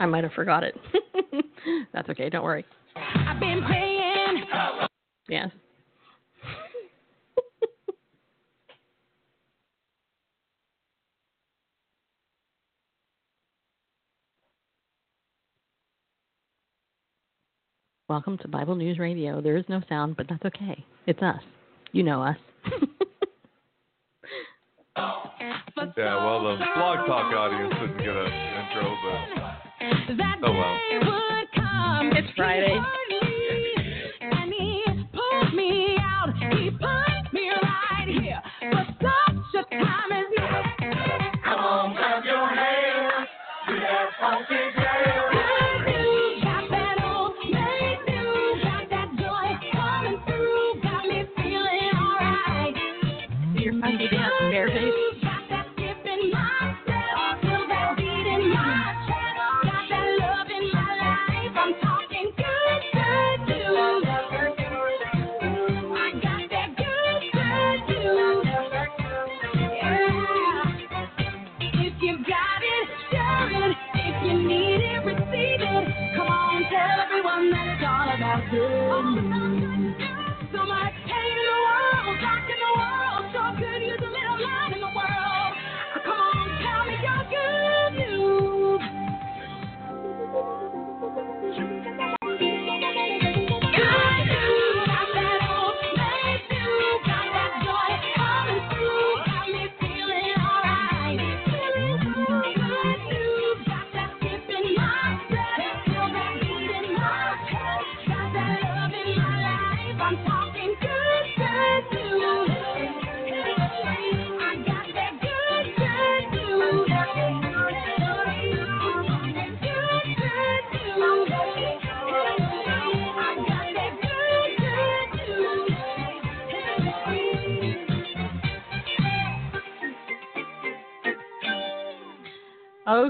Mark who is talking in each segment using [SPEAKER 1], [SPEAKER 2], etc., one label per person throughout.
[SPEAKER 1] I might have forgot it. That's okay. Don't worry.
[SPEAKER 2] I've been praying.
[SPEAKER 1] Yes. Welcome to Bible News Radio. There is no sound, but that's okay. It's us. You know us.
[SPEAKER 3] Yeah, well, the blog talk audience didn't get an intro, but oh well.
[SPEAKER 1] It's Friday.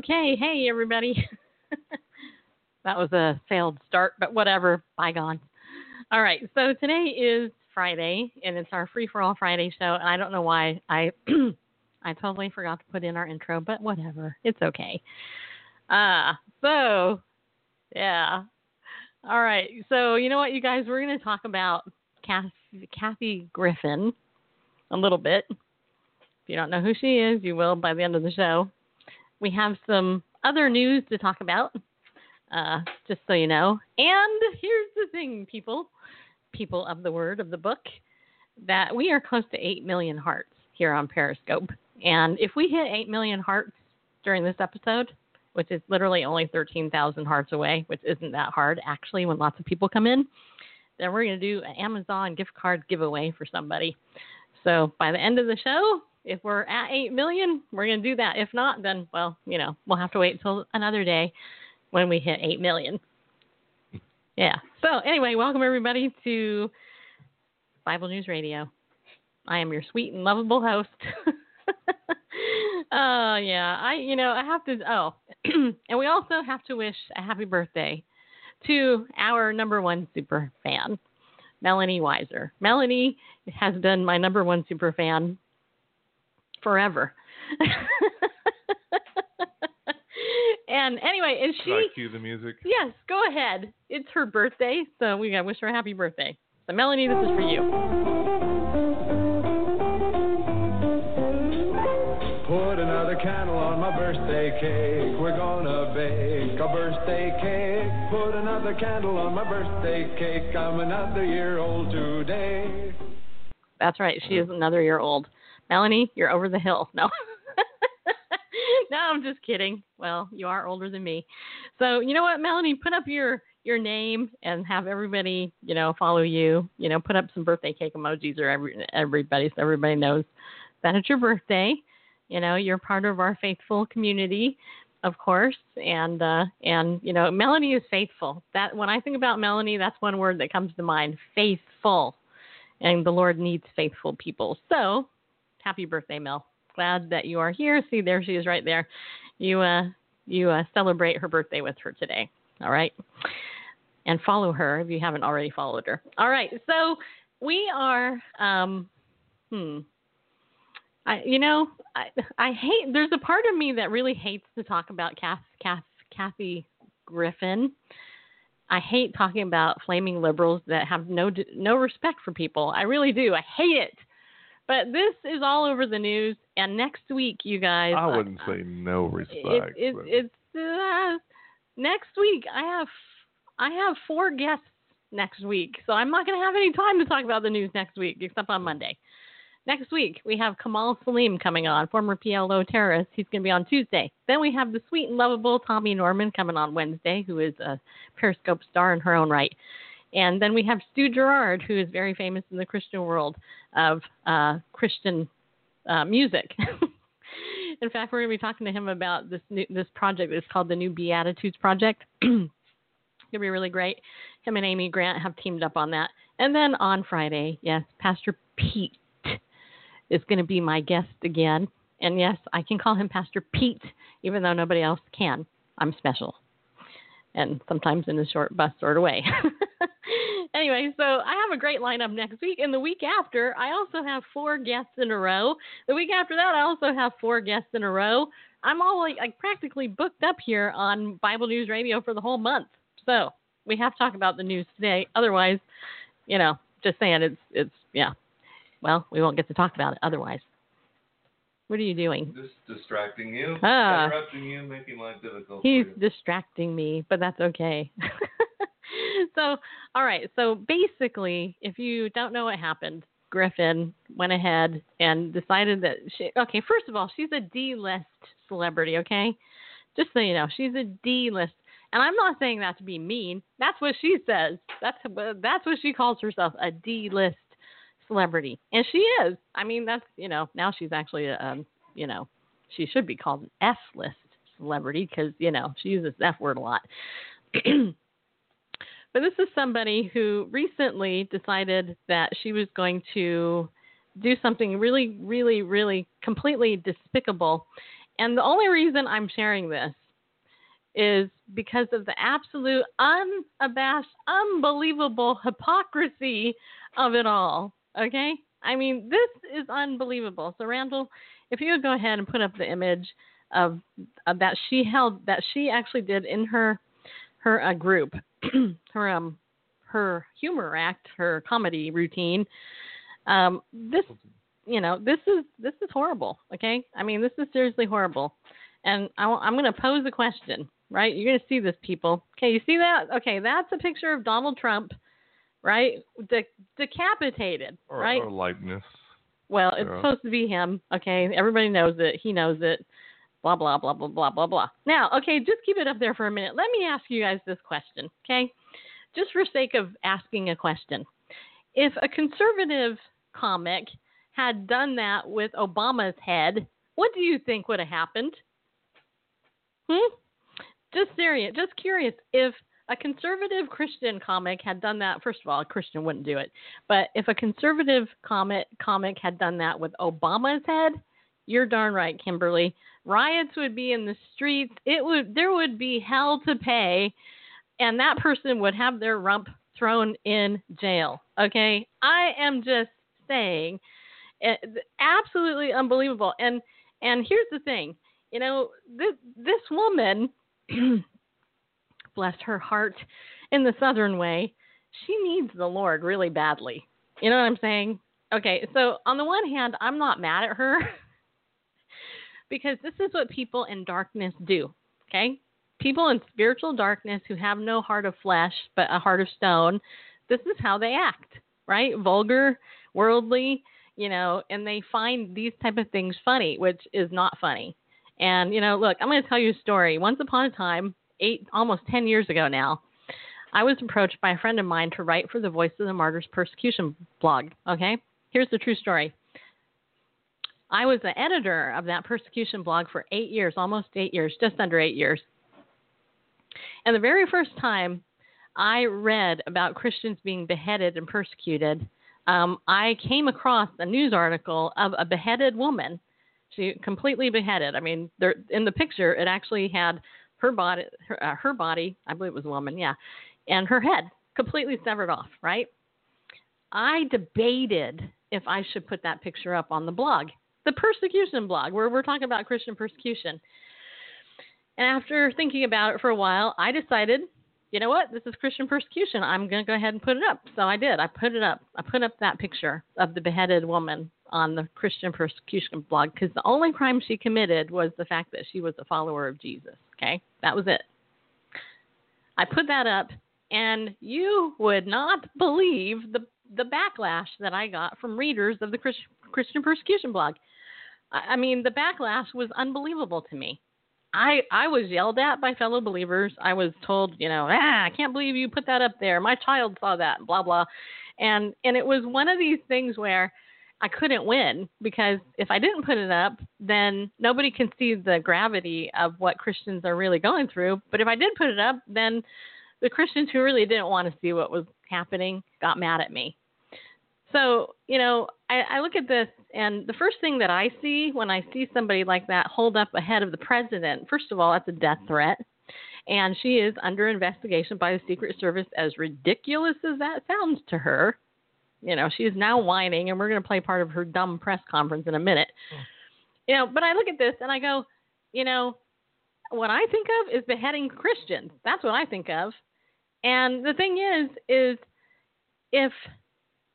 [SPEAKER 1] Okay, hey everybody. that was a failed start, but whatever, bygone. All right, so today is Friday, and it's our free for all Friday show. And I don't know why I I totally forgot to put in our intro, but whatever, it's okay. Uh so yeah. All right, so you know what, you guys, we're going to talk about Kathy Griffin a little bit. If you don't know who she is, you will by the end of the show we have some other news to talk about, uh, just so you know. And here's the thing, people, people of the word of the book, that we are close to 8 million hearts here on Periscope. And if we hit 8 million hearts during this episode, which is literally only 13,000 hearts away, which isn't that hard actually when lots of people come in, then we're going to do an Amazon gift card giveaway for somebody. So by the end of the show, if we're at 8 million, we're going to do that. If not, then, well, you know, we'll have to wait until another day when we hit 8 million. Yeah. So, anyway, welcome everybody to Bible News Radio. I am your sweet and lovable host. Oh, yeah. I, you know, I have to, oh, and we also have to wish a happy birthday to our number one super fan, Melanie Weiser. Melanie has been my number one super fan forever. and anyway, and
[SPEAKER 3] Should
[SPEAKER 1] she
[SPEAKER 3] I cue the music?
[SPEAKER 1] Yes, go ahead. It's her birthday, so we gotta wish her a happy birthday. So Melanie, this is for you.
[SPEAKER 4] Put another candle on my birthday cake. We're gonna bake a birthday cake. Put another candle on my birthday cake. I'm another year old today.
[SPEAKER 1] That's right, she is another year old. Melanie, you're over the hill. No. no, I'm just kidding. Well, you are older than me. So you know what, Melanie, put up your your name and have everybody, you know, follow you. You know, put up some birthday cake emojis or every everybody so everybody knows that it's your birthday. You know, you're part of our faithful community, of course, and uh, and you know, Melanie is faithful. That when I think about Melanie, that's one word that comes to mind: faithful. And the Lord needs faithful people. So, happy birthday, Mel! Glad that you are here. See, there she is, right there. You uh, you uh, celebrate her birthday with her today. All right, and follow her if you haven't already followed her. All right, so we are. Um, hmm. I, you know, I, I hate. There's a part of me that really hates to talk about Kath, Kath, Kathy Griffin. I hate talking about flaming liberals that have no no respect for people. I really do. I hate it. But this is all over the news, and next week, you guys.
[SPEAKER 3] I wouldn't say no respect.
[SPEAKER 1] It, it, it's uh, next week. I have I have four guests next week, so I'm not going to have any time to talk about the news next week, except on Monday. Next week we have Kamal Saleem coming on, former PLO terrorist. He's going to be on Tuesday. Then we have the sweet and lovable Tommy Norman coming on Wednesday, who is a Periscope star in her own right. And then we have Stu Garrard, who is very famous in the Christian world of uh, Christian uh, music. in fact, we're going to be talking to him about this new, this project. It's called the New Beatitudes Project. it's to be really great. Him and Amy Grant have teamed up on that. And then on Friday, yes, Pastor Pete is going to be my guest again. And yes, I can call him Pastor Pete, even though nobody else can. I'm special. And sometimes in a short bus sort of way. anyway, so I have a great lineup next week. And the week after, I also have four guests in a row. The week after that, I also have four guests in a row. I'm all like, like practically booked up here on Bible News Radio for the whole month. So we have to talk about the news today. Otherwise, you know, just saying it's it's yeah. Well, we won't get to talk about it otherwise. What are you doing?
[SPEAKER 3] Just distracting you,
[SPEAKER 1] Ah.
[SPEAKER 3] interrupting you, making life difficult.
[SPEAKER 1] He's distracting me, but that's okay. so, all right. So basically, if you don't know what happened, Griffin went ahead and decided that she. Okay, first of all, she's a D-list celebrity. Okay, just so you know, she's a D-list. And I'm not saying that to be mean. That's what she says. That's that's what she calls herself, a D-list celebrity, and she is. I mean, that's you know now she's actually a um, you know she should be called an F-list celebrity because you know she uses F word a lot. but this is somebody who recently decided that she was going to do something really, really, really completely despicable. And the only reason I'm sharing this is because of the absolute unabashed, unbelievable hypocrisy of it all. Okay? I mean, this is unbelievable. So, Randall, if you would go ahead and put up the image of, of that she held, that she actually did in her her uh, group, her um her humor act, her comedy routine. Um, this, you know, this is this is horrible. Okay, I mean, this is seriously horrible. And I, am going to pose a question. Right, you're going to see this, people. Okay, you see that? Okay, that's a picture of Donald Trump, right? De- decapitated,
[SPEAKER 3] or,
[SPEAKER 1] right?
[SPEAKER 3] or likeness.
[SPEAKER 1] Well, it's
[SPEAKER 3] Yeah.
[SPEAKER 1] supposed to be him. Okay, everybody knows it. He knows it. Blah blah blah blah blah blah blah. Now, okay, just keep it up there for a minute. Let me ask you guys this question, okay? Just for sake of asking a question, if a conservative comic had done that with Obama's head, what do you think would have happened? Hmm. Just serious, just curious. If a conservative Christian comic had done that, first of all, a Christian wouldn't do it. But if a conservative comic comic had done that with Obama's head, you're darn right, Kimberly. Riots would be in the streets. It would there would be hell to pay, and that person would have their rump thrown in jail. Okay, I am just saying, eh, absolutely unbelievable. And and here's the thing, you know, this this woman, bless her heart, in the Southern way, she needs the Lord really badly. You know what I'm saying? Okay, so on the one hand, I'm not mad at her because this is what people in darkness do. Okay? People in spiritual darkness who have no heart of flesh but a heart of stone, this is how they act, right? Vulgar, worldly, you know, and they find these type of things funny, which is not funny. And you know, look, I'm going to tell you a story. Once upon a time, eight almost 10 years ago now, I was approached by a friend of mine to write for the Voice of the Martyrs persecution blog, okay? Here's the true story. I was the editor of that persecution blog for eight years, almost eight years, just under eight years. And the very first time I read about Christians being beheaded and persecuted, um, I came across a news article of a beheaded woman. She completely beheaded. I mean, there, in the picture, it actually had her body, her, uh, her body. I believe it was a woman, yeah, and her head completely severed off. Right. I debated if I should put that picture up on the blog, the persecution blog, where we're talking about Christian persecution. And after thinking about it for a while, I decided, you know what? This is Christian persecution. I'm going to go ahead and put it up. So I did. I put it up. I put up that picture of the beheaded woman on the Christian persecution blog because the only crime she committed was the fact that she was a follower of Jesus. Okay? That was it. I put that up, and you would not believe the the backlash that I got from readers of the Christ, Christian persecution blog. I, I mean, the backlash was unbelievable to me. I I was yelled at by fellow believers. I was told, you know, ah, I can't believe you put that up there. My child saw that, blah blah, and and it was one of these things where I couldn't win because if I didn't put it up, then nobody can see the gravity of what Christians are really going through. But if I did put it up, then the Christians who really didn't want to see what was happening got mad at me. So, you know, I, I look at this, and the first thing that I see when I see somebody like that hold up ahead of the president, first of all, that's a death threat. And she is under investigation by the Secret Service, as ridiculous as that sounds to her. You know, she is now whining, and we're going to play part of her dumb press conference in a minute. Mm. You know, but I look at this and I go, you know, what I think of is beheading Christians. That's what I think of. And the thing is, is if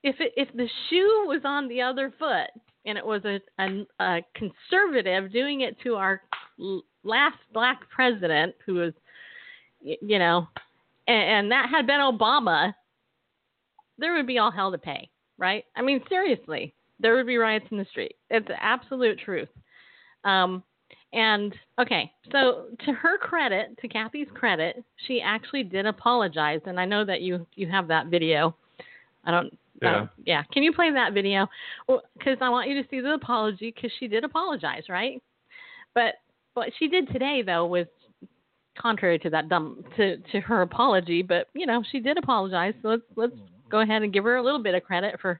[SPEAKER 1] if it, if the shoe was on the other foot and it was a, a, a conservative doing it to our last black president who was, you know, and, and that had been Obama, there would be all hell to pay, right? I mean, seriously, there would be riots in the street. It's the absolute truth. Um, and okay, so to her credit, to Kathy's credit, she actually did apologize, and I know that you you have that video. I don't.
[SPEAKER 3] Yeah.
[SPEAKER 1] yeah. Can you play that video? Because I want you to see the apology, because she did apologize, right? But what she did today, though, was contrary to that dumb to to her apology. But you know, she did apologize. So let's let's go ahead and give her a little bit of credit for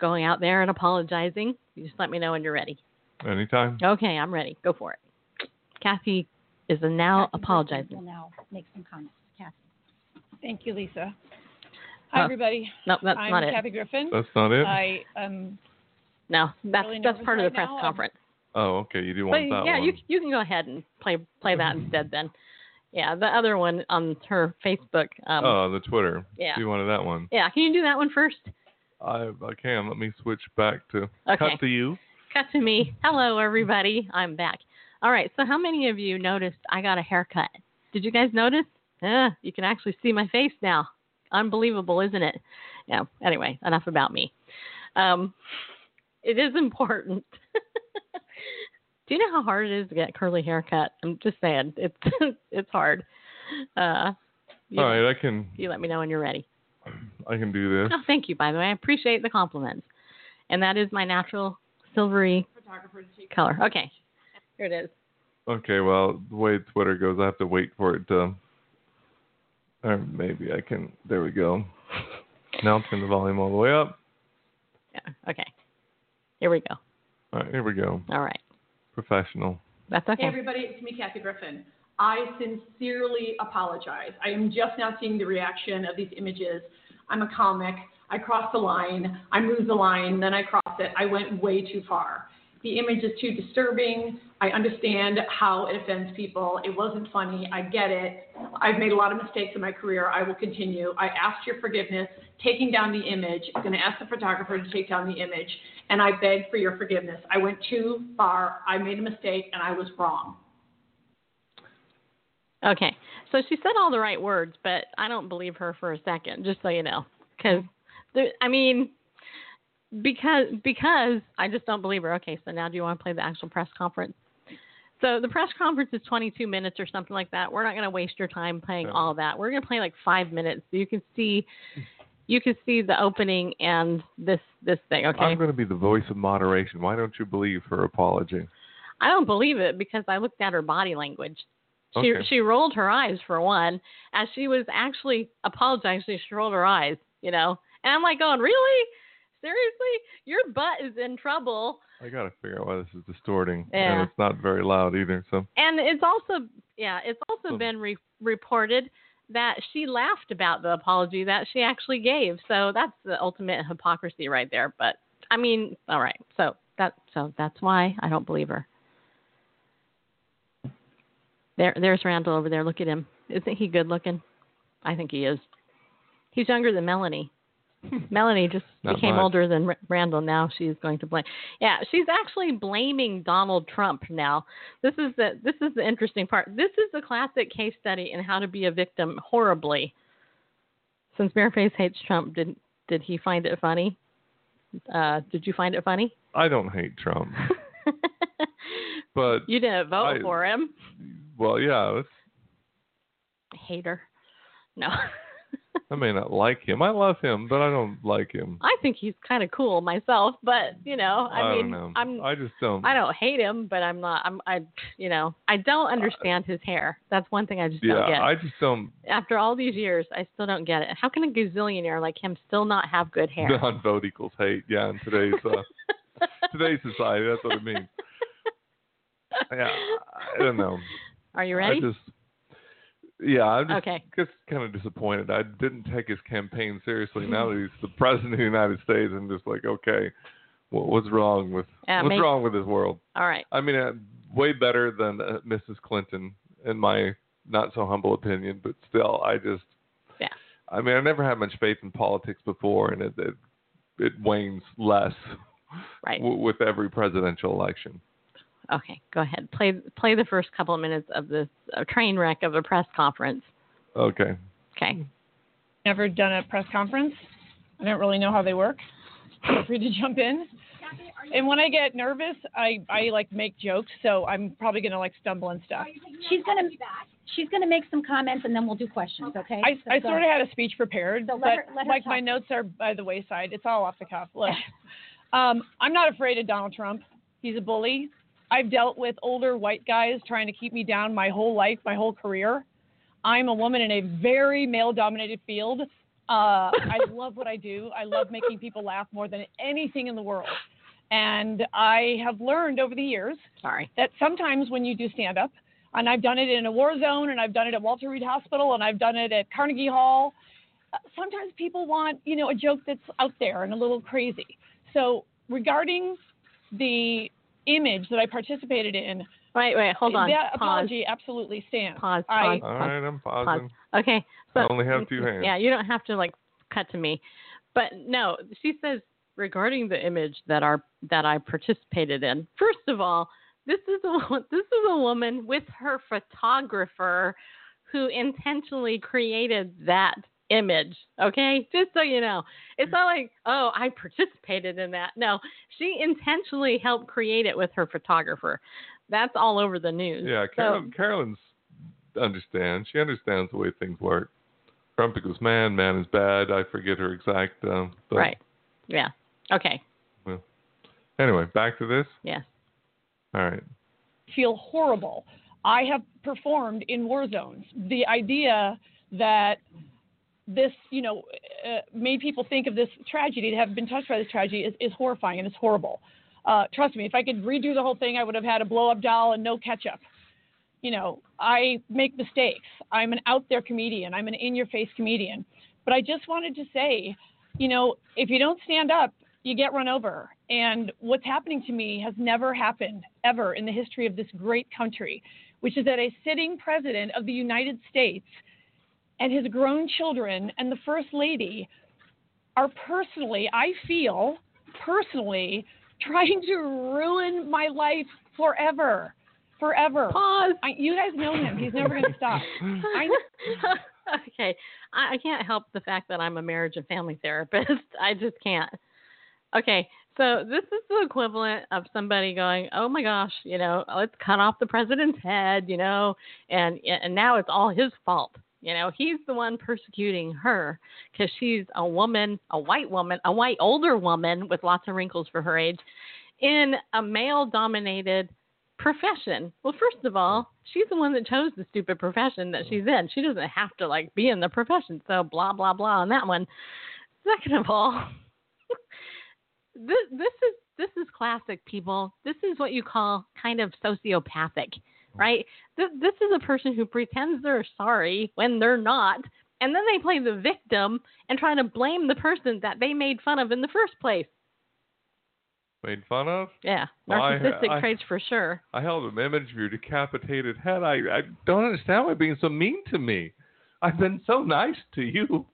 [SPEAKER 1] going out there and apologizing. You just let me know when you're ready.
[SPEAKER 3] Anytime.
[SPEAKER 1] Okay, I'm ready. Go for it. Kathy is now
[SPEAKER 5] Kathy
[SPEAKER 1] apologizing.
[SPEAKER 5] will now make some comments. Kathy. Thank you, Lisa. Hi, everybody.
[SPEAKER 1] No, that's
[SPEAKER 5] I'm
[SPEAKER 1] not it.
[SPEAKER 5] Kathy Griffin.
[SPEAKER 3] That's not it.
[SPEAKER 5] I um
[SPEAKER 1] No, that's
[SPEAKER 5] really
[SPEAKER 1] that's
[SPEAKER 5] nervous
[SPEAKER 1] part of the
[SPEAKER 5] right
[SPEAKER 1] press
[SPEAKER 5] now.
[SPEAKER 1] Conference.
[SPEAKER 3] oh, okay. You do
[SPEAKER 1] But
[SPEAKER 3] want that
[SPEAKER 1] yeah,
[SPEAKER 3] one.
[SPEAKER 1] you you can go ahead and play play that instead then. Yeah, the other one on her Facebook. Um,
[SPEAKER 3] oh, the Twitter.
[SPEAKER 1] yeah.
[SPEAKER 3] You wanted that one.
[SPEAKER 1] Yeah, can you do that one first?
[SPEAKER 3] I I can. Let me switch back to
[SPEAKER 1] Okay.
[SPEAKER 3] cut to you.
[SPEAKER 1] Cut to me. Hello, everybody. I'm back. All right. So, how many of you noticed I got a haircut? Did you guys notice? Yeah, you can actually see my face now. Unbelievable, isn't it? Yeah. Anyway, enough about me. Um, it is important. Do you know how hard it is to get curly haircut? I'm just saying, it's it's hard. Uh, you,
[SPEAKER 3] All right, I can
[SPEAKER 1] you let me know when you're ready.
[SPEAKER 3] I can do this.
[SPEAKER 1] Oh, thank you, by the way. I appreciate the compliments. And that is my natural silvery color. Okay, here it is.
[SPEAKER 3] Okay, well, the way Twitter goes, I have to wait for it to. Or maybe I can. There we go. Now turn the volume all the way up.
[SPEAKER 1] Yeah. Okay. Here we go.
[SPEAKER 3] All right, here we go.
[SPEAKER 1] All right.
[SPEAKER 3] Professional.
[SPEAKER 1] That's
[SPEAKER 6] Hey
[SPEAKER 1] okay.
[SPEAKER 6] everybody, it's me, Kathy Griffin. I sincerely apologize. I am just now seeing the reaction of these images. I'm a comic. I cross the line. I move the line, then I cross it. I went way too far. The image is too disturbing. I understand how it offends people. It wasn't funny. I get it. I've made a lot of mistakes in my career. I will continue. I asked your forgiveness, taking down the image. I'm going to ask the photographer to take down the image, and I beg for your forgiveness. I went too far. I made a mistake, and I was wrong.
[SPEAKER 1] Okay. So she said all the right words, but I don't believe her for a second, just so you know. Because, I mean, because because I just don't believe her. Okay, so now do you want to play the actual press conference? So the press conference is 22 minutes or something like that. We're not going to waste your time playing all that. We're going to play like five minutes so you can see you can see the opening and this this thing. Okay.
[SPEAKER 3] I'm going to be the voice of moderation. Why don't you believe her apology?
[SPEAKER 1] I don't believe it because I looked at her body language. She
[SPEAKER 3] Okay.
[SPEAKER 1] she rolled her eyes for one, as she was actually apologizing. She rolled her eyes, you know, and I'm like going, really, seriously, your butt is in trouble.
[SPEAKER 3] I got to figure out why this is distorting,
[SPEAKER 1] Yeah.
[SPEAKER 3] and it's not very loud either. So
[SPEAKER 1] And it's also yeah, it's also
[SPEAKER 3] Hmm.
[SPEAKER 1] been re- reported that she laughed about the apology that she actually gave. So that's the ultimate hypocrisy right there. But I mean, all right, so that so that's why I don't believe her. There, there's Randall over there. Look at him. Isn't he good looking? I think he is. He's younger than Melanie. Melanie just
[SPEAKER 3] Not
[SPEAKER 1] became older than R- Randall. Now she's going to blame. Yeah, she's actually blaming Donald Trump now. This is the this is the interesting part. This is a classic case study in how to be a victim horribly. Since Bareface hates Trump, did did he find it funny? Uh, did you find it funny?
[SPEAKER 3] I don't hate Trump, but
[SPEAKER 1] you didn't vote
[SPEAKER 3] I-
[SPEAKER 1] for him.
[SPEAKER 3] well, yeah,
[SPEAKER 1] Hater. No.
[SPEAKER 3] I may not like him. I love him, but I don't like him.
[SPEAKER 1] I think he's kind of cool myself, but you know, I,
[SPEAKER 3] I
[SPEAKER 1] mean,
[SPEAKER 3] don't know.
[SPEAKER 1] I'm
[SPEAKER 3] I just don't.
[SPEAKER 1] I don't hate him, but I'm not. I'm I you know I don't understand his hair. That's one thing I just don't
[SPEAKER 3] yeah,
[SPEAKER 1] get.
[SPEAKER 3] I just don't.
[SPEAKER 1] After all these years, I still don't get it. How can a gazillionaire like him still not have good hair?
[SPEAKER 3] Non-vote equals hate. Yeah, in today's uh, today's society, that's what it means. Yeah, I don't know.
[SPEAKER 1] Are you ready?
[SPEAKER 3] I just, yeah, I'm just,
[SPEAKER 1] Okay.
[SPEAKER 3] just kind of disappointed. I didn't take his campaign seriously. Now that he's the president of the United States, I'm just like, okay, what, what's wrong with
[SPEAKER 1] Yeah,
[SPEAKER 3] what's
[SPEAKER 1] make-
[SPEAKER 3] wrong with this world?
[SPEAKER 1] all right.
[SPEAKER 3] I mean, uh, way better than uh, Mrs. Clinton, in my not so humble opinion, but still, I just,
[SPEAKER 1] Yeah.
[SPEAKER 3] I mean, I never had much faith in politics before, and it it, it wanes less
[SPEAKER 1] Right.
[SPEAKER 3] w- with every presidential election.
[SPEAKER 1] Okay. Go ahead. Play play the first couple of minutes of this uh, train wreck of a press conference.
[SPEAKER 3] Okay.
[SPEAKER 1] Okay.
[SPEAKER 5] Never done a press conference. I don't really know how they work. Feel free to jump in. And when I get nervous, I, I like make jokes, so I'm probably gonna like stumble and stuff.
[SPEAKER 7] She's gonna she's gonna make some comments and then we'll do questions, okay?
[SPEAKER 5] I,
[SPEAKER 7] So
[SPEAKER 5] I
[SPEAKER 7] go
[SPEAKER 5] sort of had a speech prepared,
[SPEAKER 7] So let
[SPEAKER 5] but
[SPEAKER 7] her- let her
[SPEAKER 5] like my notes are by the wayside. It's all off the cuff. Look, um, I'm not afraid of Donald Trump. He's a bully. I've dealt with older white guys trying to keep me down my whole life, my whole career. I'm a woman in a very male-dominated field. Uh, I love what I do. I love making people laugh more than anything in the world. And I have learned over the years
[SPEAKER 1] Sorry.
[SPEAKER 5] that sometimes when you do stand up, and I've done it in a war zone, and I've done it at Walter Reed Hospital, and I've done it at Carnegie Hall. uh, Sometimes people want, you know, a joke that's out there and a little crazy. So regarding the image that I participated in,
[SPEAKER 1] Wait, wait. Hold on.
[SPEAKER 5] that
[SPEAKER 1] Pause.
[SPEAKER 5] apology absolutely stands.
[SPEAKER 1] Pause.
[SPEAKER 5] I,
[SPEAKER 1] Pause.
[SPEAKER 3] All right, I'm pausing.
[SPEAKER 1] Okay. So
[SPEAKER 3] I only have two hands.
[SPEAKER 1] Yeah, you don't have to like cut to me. But no, she says regarding the image that our that I participated in. First of all, this is a this is a woman with her photographer who intentionally created that image. Okay, just so you know, it's not like oh I participated in that. No, she intentionally helped create it with her photographer. That's all over the news.
[SPEAKER 3] Yeah,
[SPEAKER 1] So-
[SPEAKER 3] Carolyn, Carolyn's understands. She understands the way things work. Trump equals man, man is bad. I forget her exact. Uh, but
[SPEAKER 1] right. Yeah. Okay.
[SPEAKER 3] Well, Anyway, back to this.
[SPEAKER 1] Yes.
[SPEAKER 3] All right.
[SPEAKER 5] feel horrible. I have performed in war zones. The idea that this, you know, uh, made people think of this tragedy, to have been touched by this tragedy, is, is horrifying and it's horrible. Uh, trust me, if I could redo the whole thing, I would have had a blow up doll and no ketchup. You know, I make mistakes. I'm an out there comedian, I'm an in your face comedian. But I just wanted to say, you know, if you don't stand up, you get run over. And what's happening to me has never happened ever in the history of this great country, which is that a sitting president of the United States and his grown children and the first lady are personally, I feel, personally trying to ruin my life forever. Forever.
[SPEAKER 1] Pause.
[SPEAKER 5] I, you guys know him. He's never going to stop. I,
[SPEAKER 1] okay, I, I can't help the fact that I'm a marriage and family therapist. I just can't. Okay, so this is the equivalent of somebody going, "Oh my gosh, you know, let's cut off the president's head," you know, and and now it's all his fault. You know, he's the one persecuting her because she's a woman, a white woman, a white older woman with lots of wrinkles for her age, in a male-dominated profession. Well, first of all, she's the one that chose the stupid profession that she's in. She doesn't have to like be in the profession. So blah blah blah on that one. Second of all, this this is this is classic people. This is what you call kind of sociopathic, Mm-hmm. right? This this is a person who pretends they're sorry when they're not. And then they play the victim and try to blame the person that they made fun of in the first place.
[SPEAKER 3] Made fun of?
[SPEAKER 1] Yeah,
[SPEAKER 3] Well, I-
[SPEAKER 1] narcissistic
[SPEAKER 3] I-
[SPEAKER 1] traits for sure.
[SPEAKER 3] I held an image of your decapitated head. I, I don't understand why you're being so mean to me. I've been so nice to you.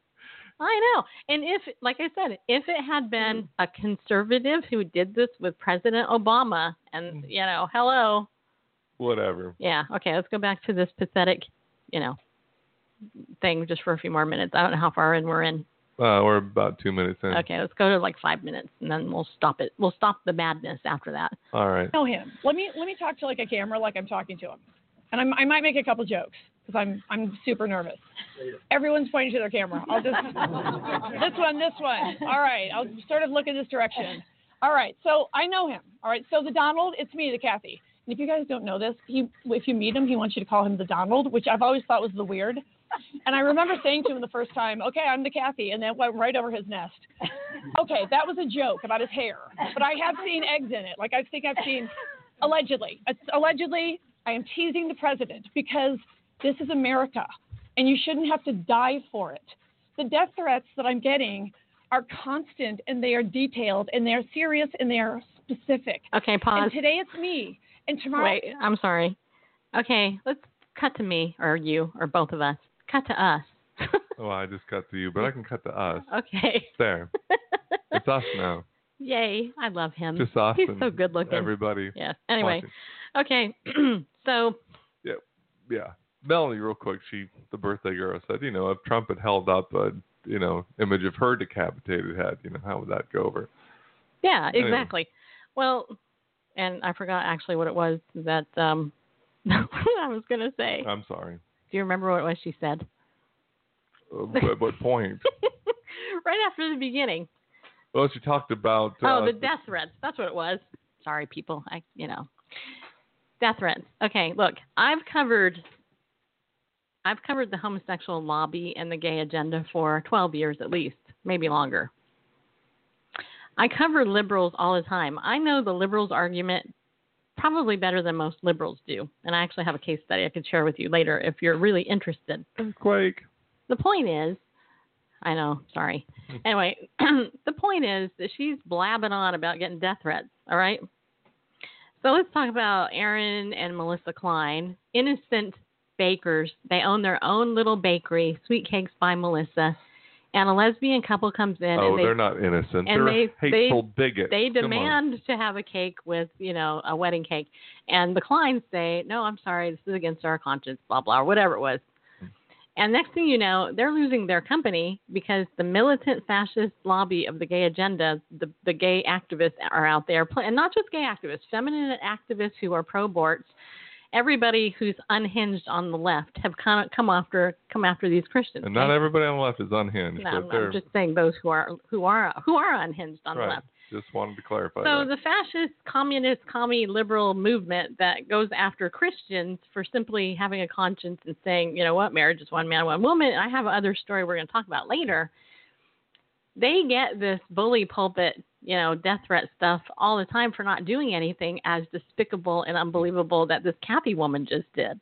[SPEAKER 1] I know. And if, like I said, if it had been mm. a conservative who did this with President Obama, and mm. you know, hello,
[SPEAKER 3] Whatever.
[SPEAKER 1] yeah, okay, let's go back to this pathetic, you know, thing just for a few more minutes. I don't know how far in we're in.
[SPEAKER 3] Uh, we're about two minutes in.
[SPEAKER 1] Okay, let's go to like five minutes, and then we'll stop it. We'll stop the madness after that.
[SPEAKER 3] All right.
[SPEAKER 5] know him. Let me let me talk to like a camera, like I'm talking to him, and I'm, I might make a couple jokes because I'm I'm super nervous. Everyone's pointing to their camera. I'll just this one, this one. All right, I'll sort of look in this direction. All right, so I know him. All right, so the Donald, it's me, the Kathy. And if you guys don't know this, he if you meet him, he wants you to call him the Donald, which I've always thought was the weird. And I remember saying to him the first time, "Okay, I'm the Kathy," and that went right over his nest. Okay, that was a joke about his hair, but I have seen eggs in it. Like I think I've seen, allegedly, allegedly, I am teasing the president because this is America, and you shouldn't have to die for it. The death threats that I'm getting are constant, and they are detailed, and they are serious, and they are specific.
[SPEAKER 1] Okay, pause.
[SPEAKER 5] And today it's me, and tomorrow
[SPEAKER 1] Wait, I'm sorry. Okay, let's cut to me or you or both of us. Cut to us.
[SPEAKER 3] Well, oh, I just cut to you, but I can cut to us.
[SPEAKER 1] okay.
[SPEAKER 3] There. It's us now.
[SPEAKER 1] Yay, I love him.
[SPEAKER 3] Just us.
[SPEAKER 1] He's
[SPEAKER 3] and
[SPEAKER 1] so good looking.
[SPEAKER 3] Everybody.
[SPEAKER 1] Yeah. Anyway,
[SPEAKER 3] watching.
[SPEAKER 1] okay. so
[SPEAKER 3] Yeah. Yeah. Melanie, real quick, she, the birthday girl, said, you know, if Trump had held up a, you know, image of her decapitated head, you know, how would that go over?
[SPEAKER 1] yeah,
[SPEAKER 3] Anyway.
[SPEAKER 1] exactly. Well, and I forgot actually what it was that um I was gonna say.
[SPEAKER 3] I'm sorry.
[SPEAKER 1] Do you remember what it was she said?
[SPEAKER 3] Uh, At what point?
[SPEAKER 1] right after the beginning.
[SPEAKER 3] Well, she talked about.
[SPEAKER 1] oh,
[SPEAKER 3] uh,
[SPEAKER 1] the death threats. That's what it was. Sorry, people. I, you know, death threats. Okay, look, I've covered, I've covered the homosexual lobby and the gay agenda for 12 years at least, maybe longer. I cover liberals all the time. I know the liberals' argument probably better than most liberals do, and I actually have a case study I could share with you later if you're really interested.
[SPEAKER 3] Oh, Earthquake.
[SPEAKER 1] The point is, I know, sorry. Hmm. Anyway, the point is that she's blabbing on about getting death threats, all right? So let's talk about Aaron and Melissa Klein, innocent bakers. They own their own little bakery, Sweet Cakes by Melissa. And a lesbian couple comes in
[SPEAKER 3] Oh,
[SPEAKER 1] and they
[SPEAKER 3] they're not innocent.
[SPEAKER 1] and
[SPEAKER 3] they're
[SPEAKER 1] they-
[SPEAKER 3] hateful
[SPEAKER 1] they-
[SPEAKER 3] bigots.
[SPEAKER 1] they demand to have a cake with, you know, a wedding cake. And the Kleins say, no, I'm sorry, this is against our conscience, blah, blah, or whatever it was. And next thing you know, they're losing their company because the militant fascist lobby of the gay agenda, the, the gay activists are out there, and not just gay activists, feminine activists who are pro-aborts, everybody who's unhinged on the left have come, come after come after these Christians.
[SPEAKER 3] And not everybody on the left is unhinged,
[SPEAKER 1] No, I'm just saying those who are who are who are unhinged on
[SPEAKER 3] right.
[SPEAKER 1] the left.
[SPEAKER 3] Just wanted to clarify
[SPEAKER 1] So
[SPEAKER 3] that.
[SPEAKER 1] the fascist, communist, commie liberal movement that goes after Christians for simply having a conscience and saying, you know what, marriage is one man, one woman. And I have another story we're going to talk about later. They get this bully pulpit, you know, death threat stuff all the time for not doing anything as despicable and unbelievable that this Kathy woman just did.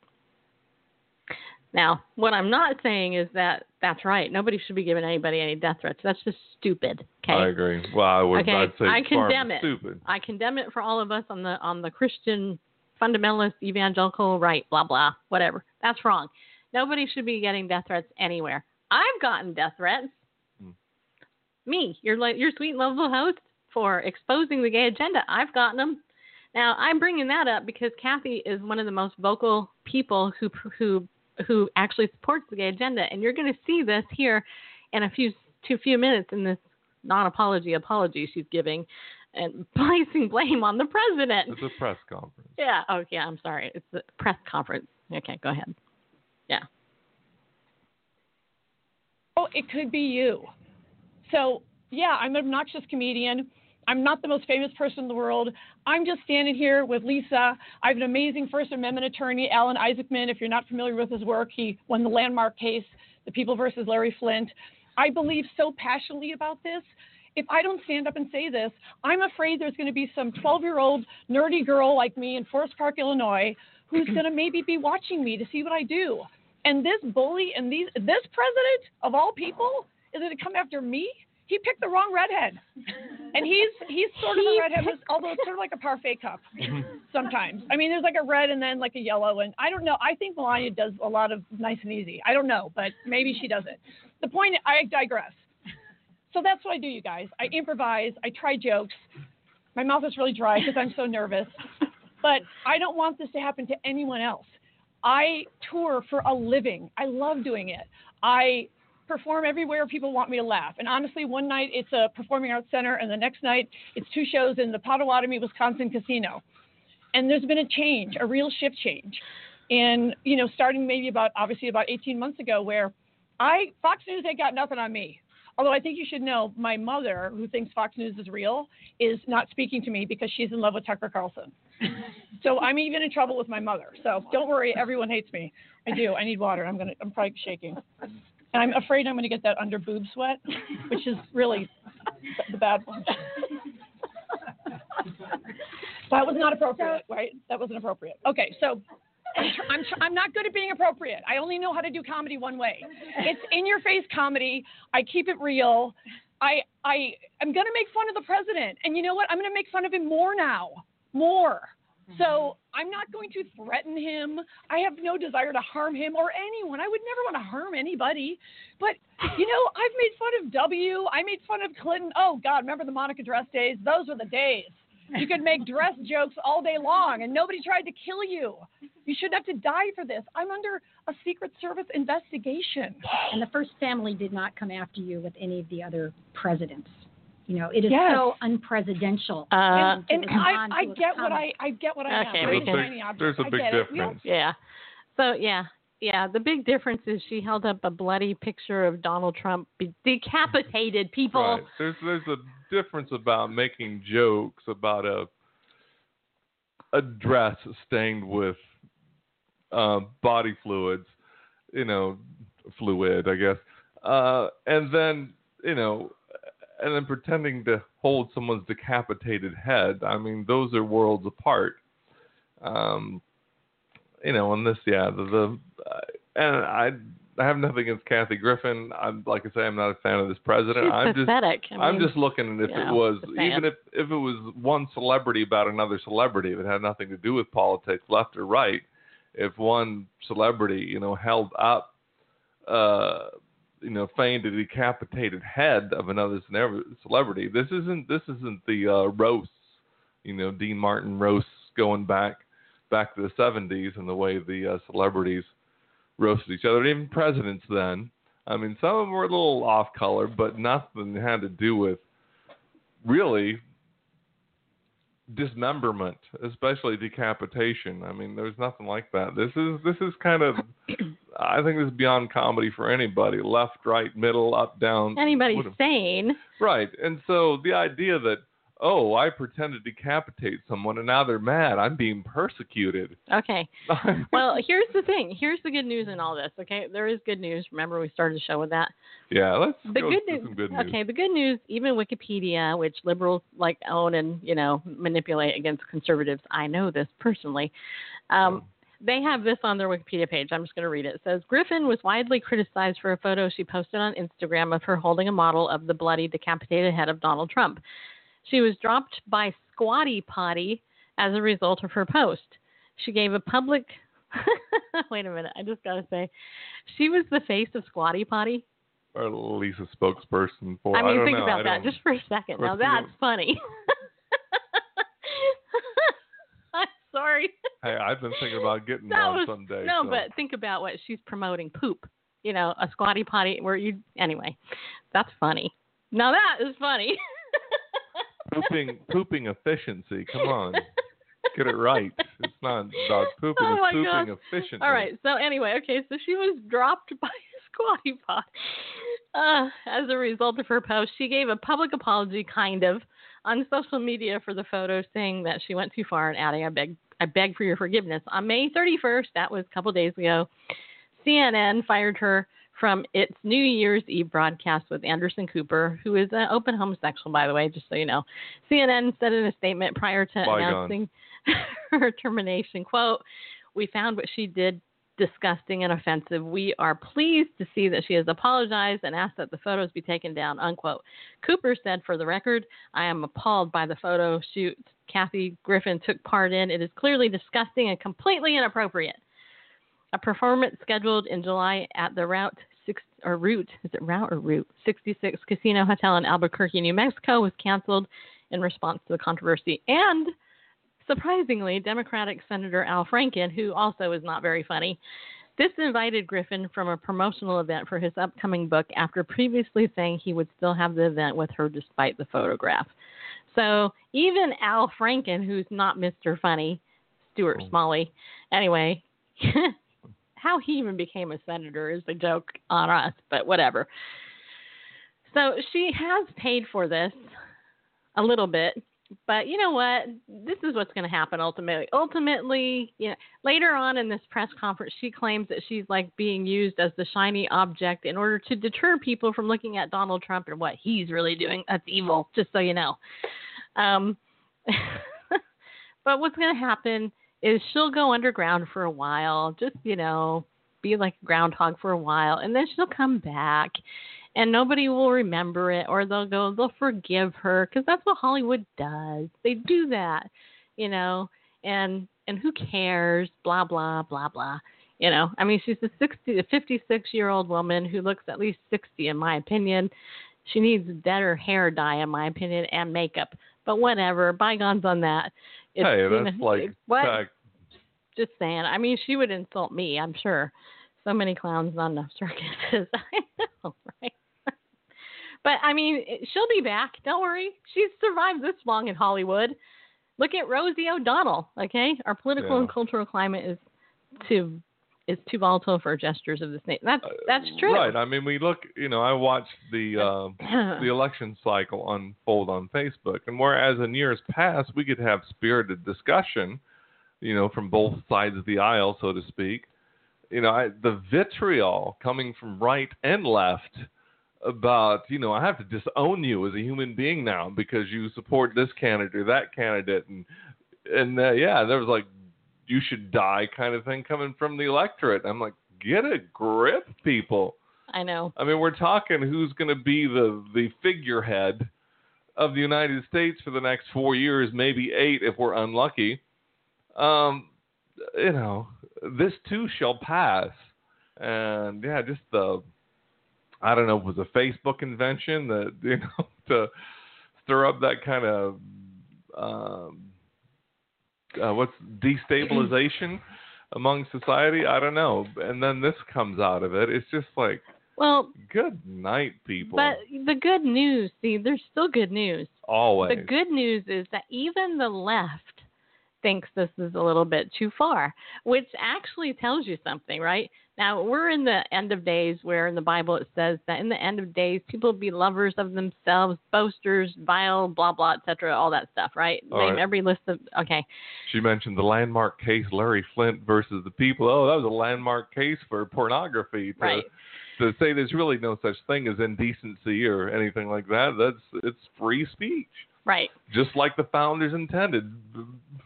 [SPEAKER 1] Now, what I'm not saying is that that's right. Nobody should be giving anybody any death threats. That's just stupid. Okay.
[SPEAKER 3] I agree. Well, I would.
[SPEAKER 1] Okay,
[SPEAKER 3] I'd say
[SPEAKER 1] I condemn it.
[SPEAKER 3] Stupid.
[SPEAKER 1] I condemn it for all of us on the on the Christian fundamentalist evangelical right, blah blah, whatever. That's wrong. Nobody should be getting death threats anywhere. I've gotten death threats.
[SPEAKER 3] Hmm.
[SPEAKER 1] Me, your your sweet lovable host for exposing the gay agenda. I've gotten them. Now I'm bringing that up because Kathy is one of the most vocal people who who who actually supports the gay agenda, and you're going to see this here in a few two few minutes in this non-apology apology she's giving and placing blame on the president.
[SPEAKER 3] It's a press conference.
[SPEAKER 1] Yeah. Oh, yeah. I'm sorry. It's a press conference. Okay, go ahead. Yeah.
[SPEAKER 5] Oh, it could be you. So, yeah, I'm an obnoxious comedian. I'm not the most famous person in the world. I'm just standing here with Lisa. I have an amazing First Amendment attorney, Alan Isaacman. If you're not familiar with his work, he won the landmark case, The People versus Larry Flynt. I believe so passionately about this. If I don't stand up and say this, I'm afraid there's going to be some 12 year old nerdy girl like me in Forest Park, Illinois, who's going to maybe be watching me to see what I do. And this bully and these this president of all people is going to come after me. He picked the wrong redhead, and he's he's sort of a redhead, with- although it's sort of like a parfait cup mm-hmm. sometimes. I mean, there's like a red and then like a yellow, and I don't know. I think Melania does a lot of nice and easy. I don't know, but maybe she doesn't. The point, I digress. So that's what I do, you guys. I improvise. I try jokes. My mouth is really dry because I'm so nervous, but I don't want this to happen to anyone else. I tour for a living. I love doing it. I perform everywhere people want me to laugh. And honestly, one night it's a performing arts center, and the next night it's two shows in the Potawatomi, Wisconsin casino. And there's been a change, a real shift change. And, you know, starting maybe about, obviously about 18 months ago, where I, Fox News ain't got nothing on me. Although I think you should know, my mother, who thinks Fox News is real, is not speaking to me because she's in love with Tucker Carlson. so I'm even in trouble with my mother. So don't worry, everyone hates me. I do. I need water. I'm gonna. I'm probably shaking. And I'm afraid I'm gonna get that under boob sweat, which is really the bad one. that was not appropriate, right? That wasn't appropriate. Okay, so I'm, I'm, not good at being appropriate. I only know how to do comedy one way. It's in your face comedy. I keep it real. I I am gonna make fun of the president, and you know what? I'm gonna make fun of him more now, more. So I'm not going to threaten him. I have no desire to harm him or anyone. I would never want to harm anybody. But you know, I've made fun of W. I made fun of Clinton. Oh God, remember the Monica dress days? Those were the days. You could make dress jokes all day long, and nobody tried to kill you. You shouldn't have to die for this. I'm under a Secret Service investigation.
[SPEAKER 7] And the first family did not come after you with any of the other presidents. You know, it is
[SPEAKER 5] Yes.
[SPEAKER 7] so unpresidential.
[SPEAKER 1] Uh,
[SPEAKER 7] to
[SPEAKER 5] and I, I get what. I I get what I
[SPEAKER 1] Okay,
[SPEAKER 5] am.
[SPEAKER 1] we
[SPEAKER 5] I'm a
[SPEAKER 1] can-
[SPEAKER 3] There's a
[SPEAKER 5] I
[SPEAKER 3] big
[SPEAKER 5] get it. We all-
[SPEAKER 3] difference.
[SPEAKER 1] Yeah. So yeah, yeah. The big difference is she held up a bloody picture of Donald Trump be- decapitated people.
[SPEAKER 3] Right. There's there's a difference about making jokes about a a dress stained with uh, body fluids, you know, fluid, I guess, uh, and then you know, and then pretending to hold someone's decapitated head. I mean, those are worlds apart. Um, you know, and this, yeah, the, the uh, and I. I have nothing against Kathy Griffin. I'm like I say, I'm not a fan of this president.
[SPEAKER 1] She's
[SPEAKER 3] I'm just
[SPEAKER 1] pathetic. I
[SPEAKER 3] I'm
[SPEAKER 1] mean,
[SPEAKER 3] just looking at if
[SPEAKER 1] yeah,
[SPEAKER 3] it was even if if it was one celebrity about another celebrity, if it had nothing to do with politics, left or right. If one celebrity, you know, held up, uh, you know, feigned a decapitated head of another celebrity, this isn't this isn't the uh, roasts, you know, Dean Martin roasts going back back to the 70s and the way the uh, celebrities roasted each other, and even presidents then. I mean, some of them were a little off color, but nothing had to do with really dismemberment, especially decapitation. I mean, there's nothing like that. This is this is kind of, I think this is beyond comedy for anybody. Left, right, middle, up, down.
[SPEAKER 1] anybody sane.
[SPEAKER 3] Right, and so the idea that oh, I pretend to decapitate someone and now they're mad. I'm being persecuted.
[SPEAKER 1] Okay. Well, here's the thing. Here's the good news in all this. Okay, there is good news. Remember, we started the show with that.
[SPEAKER 3] yeah, let's
[SPEAKER 1] The
[SPEAKER 3] go
[SPEAKER 1] good news.
[SPEAKER 3] some good news.
[SPEAKER 1] Okay, the good news. Even Wikipedia, which liberals like own and you know manipulate against conservatives, I know this personally. Um, they have this on their Wikipedia page. I'm just going to read it. It says Griffin was widely criticized for a photo she posted on Instagram of her holding a model of the bloody decapitated head of Donald Trump. She was dropped by Squatty Potty as a result of her post. She gave a public. Wait a minute. I just got to say, she was the face of Squatty Potty.
[SPEAKER 3] Or at least a spokesperson for.
[SPEAKER 1] I mean,
[SPEAKER 3] don't
[SPEAKER 1] think
[SPEAKER 3] know.
[SPEAKER 1] about
[SPEAKER 3] I
[SPEAKER 1] that just for a second. Now that's funny. I'm sorry.
[SPEAKER 3] Hey, I've been thinking about getting
[SPEAKER 1] That
[SPEAKER 3] one
[SPEAKER 1] was-
[SPEAKER 3] someday.
[SPEAKER 1] no,
[SPEAKER 3] so.
[SPEAKER 1] but think about what she's promoting. Poop. You know, a squatty potty where you. Anyway, that's funny. Now that is funny.
[SPEAKER 3] pooping pooping efficiency. Come on, get it right. It's not about pooping.
[SPEAKER 1] Oh
[SPEAKER 3] it's pooping
[SPEAKER 1] gosh.
[SPEAKER 3] efficiently.
[SPEAKER 1] All right. So anyway, okay. So she was dropped by a squatty pot uh, as a result of her post. She gave a public apology, kind of, on social media for the photo, saying that she went too far and adding, "I beg, I beg for your forgiveness." On May 31st, that was a couple days ago, CNN fired her from its New Year's Eve broadcast with Anderson Cooper, who is an open homosexual, by the way, just so you know. CNN said in a statement prior to
[SPEAKER 3] Bygone.
[SPEAKER 1] announcing her termination, quote, we found what she did disgusting and offensive. We are pleased to see that she has apologized and asked that the photos be taken down, unquote. Cooper said, for the record, I am appalled by the photo shoot Kathy Griffin took part in. It is clearly disgusting and completely inappropriate. A performance scheduled in July at the Route six or Route is it Route or Route 66 Casino Hotel in Albuquerque, New Mexico, was canceled in response to the controversy. And surprisingly, Democratic Senator Al Franken, who also is not very funny, disinvited Griffin from a promotional event for his upcoming book after previously saying he would still have the event with her despite the photograph. So even Al Franken, who's not Mr. Funny, Stuart oh. Smalley, anyway, how he even became a senator is a joke on us, but whatever. So she has paid for this a little bit, but you know what? This is what's going to happen ultimately. Ultimately, you know, later on in this press conference, she claims that she's like being used as the shiny object in order to deter people from looking at Donald Trump and what he's really doing. That's evil, just so you know. Um, but what's going to happen is she'll go underground for a while, just you know, be like a groundhog for a while, and then she'll come back and nobody will remember it or they'll go they'll forgive her because that's what hollywood does. They do that you know and and who cares? Blah blah blah blah. You know i mean she's a 60 a 56 year old woman who looks at least 60 in my opinion. She needs better hair dye in my opinion and makeup but whatever bygones on that it's,
[SPEAKER 3] hey,
[SPEAKER 1] you
[SPEAKER 3] that's
[SPEAKER 1] know,
[SPEAKER 3] like
[SPEAKER 1] what
[SPEAKER 3] back-
[SPEAKER 1] just saying i mean she would insult me i'm sure so many clowns, not enough circuses. I know, right? but I mean, she'll be back. Don't worry. She's survived this long in Hollywood. Look at Rosie O'Donnell. Okay, our political
[SPEAKER 3] Yeah.
[SPEAKER 1] and cultural climate is too is too volatile for gestures of this nature. That's that's true.
[SPEAKER 3] Right. I mean, we look. You know, I watched the uh, the election cycle unfold on Facebook, and whereas in years past we could have spirited discussion, you know, from both sides of the aisle, so to speak. You know, I, the vitriol coming from right and left about, you know, I have to disown you as a human being now because you support this candidate or that candidate, and and uh, yeah, there was like you should die kind of thing coming from the electorate. I'm like, get a grip, people.
[SPEAKER 1] I know.
[SPEAKER 3] I mean, we're talking who's going to be the the figurehead of the United States for the next four years, maybe eight if we're unlucky. Um, you know, this too shall pass, and yeah, just the I don't know, it was a Facebook invention that you know to stir up that kind of um, uh, what's destabilization among society. I don't know, and then this comes out of it. It's just like
[SPEAKER 1] Well,
[SPEAKER 3] good night, people.
[SPEAKER 1] but the good news, see, there's still good news.
[SPEAKER 3] Always.
[SPEAKER 1] The good news is that even the left thinks this is a little bit too far, which actually tells you something, right? Now, we're in the end of days where in the Bible it says that in the end of days, people will be lovers of themselves, boasters, vile, blah, blah, etc., all that stuff, right?
[SPEAKER 3] All
[SPEAKER 1] Name
[SPEAKER 3] right.
[SPEAKER 1] every list of, okay.
[SPEAKER 3] She mentioned the landmark case Larry Flynt versus the people. Oh, that was a landmark case for pornography. To,
[SPEAKER 1] Right.
[SPEAKER 3] To say there's really no such thing as indecency or anything like that. That's it's free speech,
[SPEAKER 1] Right.
[SPEAKER 3] just like the founders intended.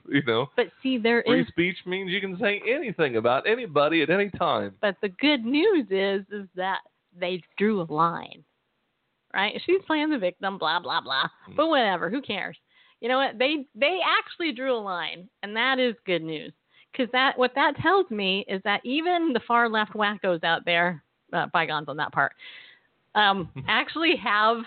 [SPEAKER 3] You know,
[SPEAKER 1] But see, there
[SPEAKER 3] free
[SPEAKER 1] is
[SPEAKER 3] speech means you can say anything about anybody at any time.
[SPEAKER 1] But the good news is is that they drew a line. Right? She's playing the victim, blah blah blah.
[SPEAKER 3] Hmm.
[SPEAKER 1] But whatever, who cares? You know what? They they actually drew a line, and that is good news. Because that what that tells me is that even the far left wackos out there, uh, bygones on that part, um, actually have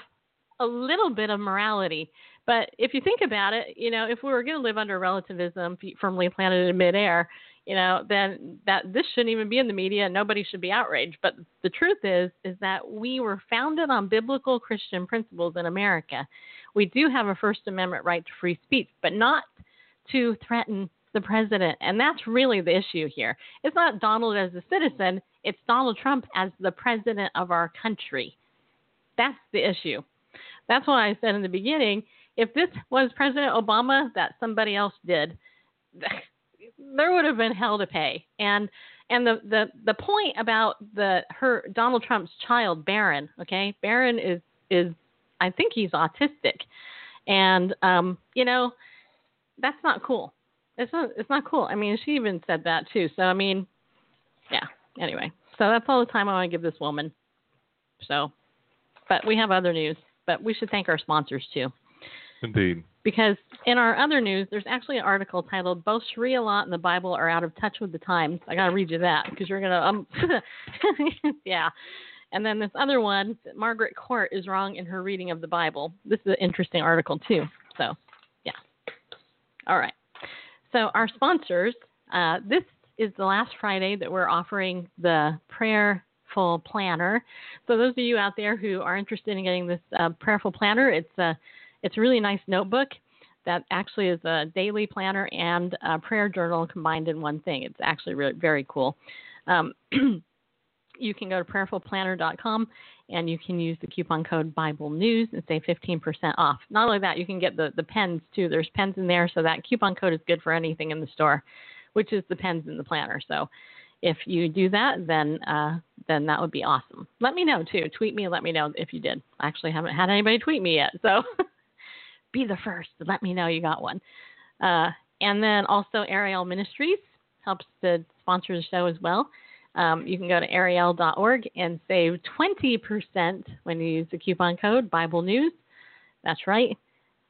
[SPEAKER 1] a little bit of morality. But if you think about it, you know, if we were going to live under relativism, firmly planted in midair, you know, then that this shouldn't even be in the media. and Nobody should be outraged. But the truth is, is that we were founded on biblical Christian principles in America. We do have a First Amendment right to free speech, but not to threaten the president. And that's really the issue here. It's not Donald as a citizen, it's Donald Trump as the president of our country. That's the issue. That's why I said in the beginning if this was President Obama that somebody else did, there would have been hell to pay. And and the, the, the point about the her Donald Trump's child Barron, okay, Barron is is I think he's autistic, and um, you know that's not cool. It's not it's not cool. I mean, she even said that too. So I mean, yeah. Anyway, so that's all the time I want to give this woman. So, but we have other news. But we should thank our sponsors too.
[SPEAKER 3] Indeed.
[SPEAKER 1] Because in our other news, there's actually an article titled "Both Sharia law and the Bible are out of touch with the times." I gotta read you that because you're gonna um, yeah. And then this other one, Margaret Court is wrong in her reading of the Bible. This is an interesting article too. So, yeah. All right. So our sponsors, uh, this is the last Friday that we're offering the prayerful planner. So those of you out there who are interested in getting this uh, prayerful planner, it's a it's a really nice notebook that actually is a daily planner and a prayer journal combined in one thing. It's actually really very cool. Um, you can go to prayerfulplanner.com and you can use the coupon code Bible News and save 15% off. Not only that, you can get the, the pens too. There's pens in there, so that coupon code is good for anything in the store, which is the pens in the planner. So if you do that, then uh, then that would be awesome. Let me know too. Tweet me and let me know if you did. I actually haven't had anybody tweet me yet, so be the first let me know you got one. Uh, and then also Ariel Ministries helps to sponsor the show as well. Um, you can go to ariel.org and save 20% when you use the coupon code Bible News. That's right,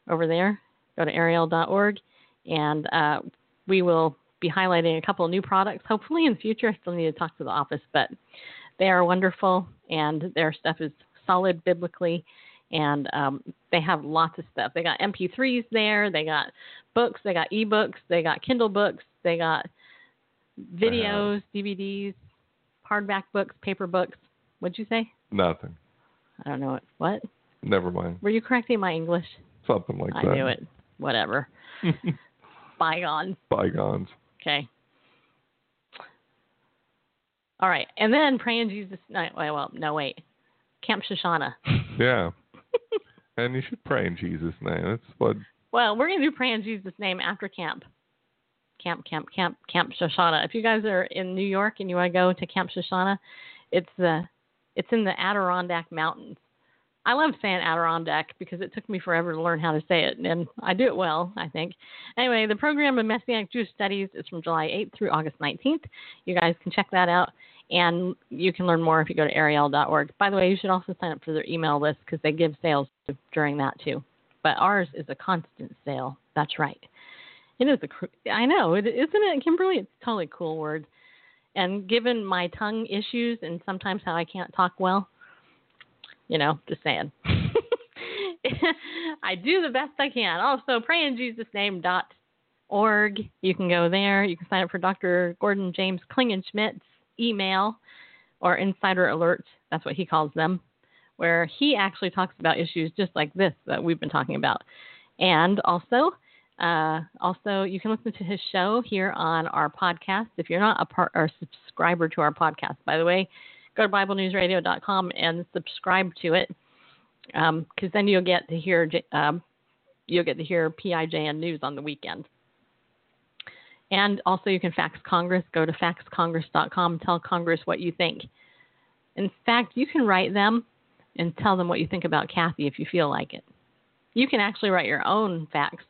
[SPEAKER 1] over there. Go to ariel.org, and uh, we will be highlighting a couple of new products. Hopefully in the future, I still need to talk to the office, but they are wonderful, and their stuff is solid biblically, and um, they have lots of stuff. They got MP3s there, they got books, they got ebooks, they got Kindle books, they got videos, DVDs, hardback books, paper books. What'd you say?
[SPEAKER 3] Nothing.
[SPEAKER 1] I don't know what. What?
[SPEAKER 3] Never mind.
[SPEAKER 1] Were you correcting my English?
[SPEAKER 3] Something like
[SPEAKER 1] I
[SPEAKER 3] that.
[SPEAKER 1] I knew it. Whatever. Bygone.
[SPEAKER 3] Bygones.
[SPEAKER 1] Okay. All right, and then pray in Jesus' name. Well, no, wait. Camp Shoshana.
[SPEAKER 3] Yeah. and you should pray in Jesus' name. That's what.
[SPEAKER 1] Well, we're gonna do pray in Jesus' name after camp. Camp, camp, camp, Camp Shoshana. If you guys are in New York and you want to go to Camp Shoshana, it's the it's in the Adirondack Mountains. I love saying Adirondack because it took me forever to learn how to say it, and I do it well, I think. Anyway, the program of Messianic Jewish Studies is from July 8th through August 19th. You guys can check that out, and you can learn more if you go to ariel.org. By the way, you should also sign up for their email list because they give sales during that too. But ours is a constant sale. That's right. It is a. I know, it, isn't it, Kimberly? It's a totally cool word. And given my tongue issues and sometimes how I can't talk well, you know, just saying. I do the best I can. Also, pray in Jesus' name dot org. You can go there. You can sign up for Dr. Gordon James Klingenschmitt's email or insider alerts. That's what he calls them, where he actually talks about issues just like this that we've been talking about. And also, uh, also you can listen to his show here on our podcast. If you're not a part or subscriber to our podcast, by the way, go to BibleNewsRadio.com and subscribe to it, because then you'll get to hear um, you'll get to hear PIJN news on the weekend. And also, you can fax Congress. Go to faxcongress.com. Tell Congress what you think. In fact, you can write them and tell them what you think about Kathy if you feel like it. You can actually write your own fax,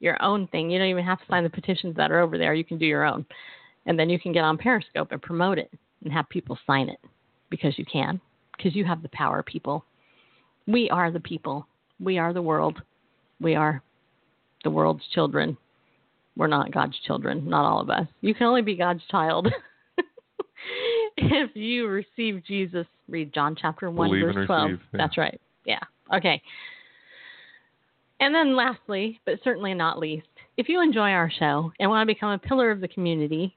[SPEAKER 1] your own thing. You don't even have to sign the petitions that are over there. You can do your own. And then you can get on Periscope and promote it and have people sign it because you can, because you have the power, people. We are the people. We are the world. We are the world's children. We're not God's children, not all of us. You can only be God's child if you receive Jesus. Read John chapter 1,
[SPEAKER 3] Believe
[SPEAKER 1] verse 12.
[SPEAKER 3] receive, yeah.
[SPEAKER 1] That's right. Yeah. Okay. And then lastly, but certainly not least, if you enjoy our show and want to become a pillar of the community,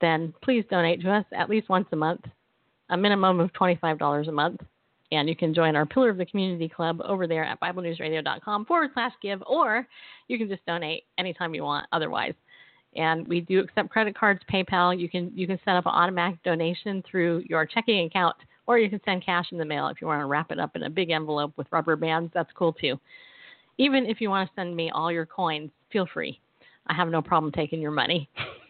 [SPEAKER 1] then please donate to us at least once a month, a minimum of $25 a month. And you can join our Pillar of the Community Club over there at BibleNewsRadio.com forward slash give, or you can just donate anytime you want otherwise. And we do accept credit cards, PayPal. You can you can set up an automatic donation through your checking account, or you can send cash in the mail if you want to wrap it up in a big envelope with rubber bands. That's cool too. Even if you want to send me all your coins, feel free. I have no problem taking your money.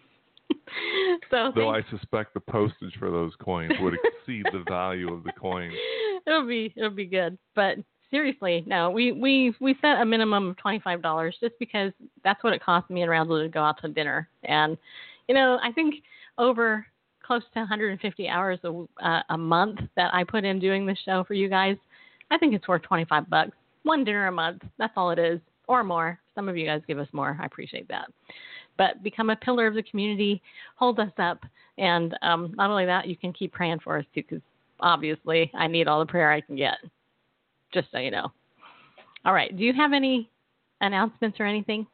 [SPEAKER 1] so
[SPEAKER 3] Though
[SPEAKER 1] thank-
[SPEAKER 3] I suspect the postage for those coins would exceed the value of the coins.
[SPEAKER 1] it'll be it'll be good. But seriously, no, we we we set a minimum of twenty five dollars just because that's what it cost me and Randall to go out to dinner. And you know, I think over close to 150 hours a, uh, a month that I put in doing this show for you guys, I think it's worth 25 bucks. One dinner a month. That's all it is, or more. Some of you guys give us more. I appreciate that. But become a pillar of the community, hold us up, and um, not only that, you can keep praying for us too, because obviously I need all the prayer I can get. Just so you know. All right. Do you have any announcements or anything?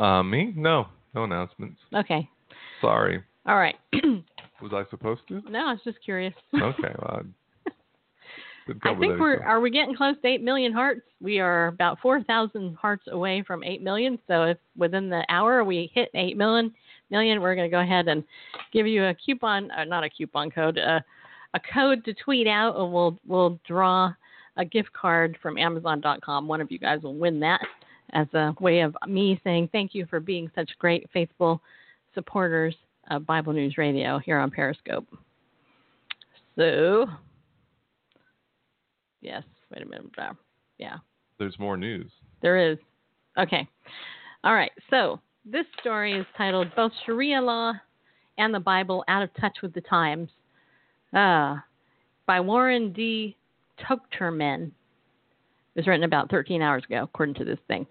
[SPEAKER 3] Uh, me? No, no announcements.
[SPEAKER 1] Okay.
[SPEAKER 3] Sorry.
[SPEAKER 1] All right.
[SPEAKER 3] Was I supposed to?
[SPEAKER 1] no, I was just curious.
[SPEAKER 3] Okay. Well, I didn't come
[SPEAKER 1] I
[SPEAKER 3] with
[SPEAKER 1] think we're are we getting close to eight million hearts? We are about four thousand hearts away from eight million. So if within the hour we hit eight million million, we're going to go ahead and give you a coupon, uh, not a coupon code, uh, a code to tweet out, and we'll we'll draw a gift card from Amazon.com. One of you guys will win that as a way of me saying thank you for being such great faithful supporters of Bible News Radio here on Periscope. So, yes, wait a minute. Yeah,
[SPEAKER 3] There's more news.
[SPEAKER 1] there is. Okay. All right. So, this story is titled Both Sharia Law and the Bible Out of Touch with the Times uh, by Warren D. Tochterman. It was written about 13 hours ago, according to this thing.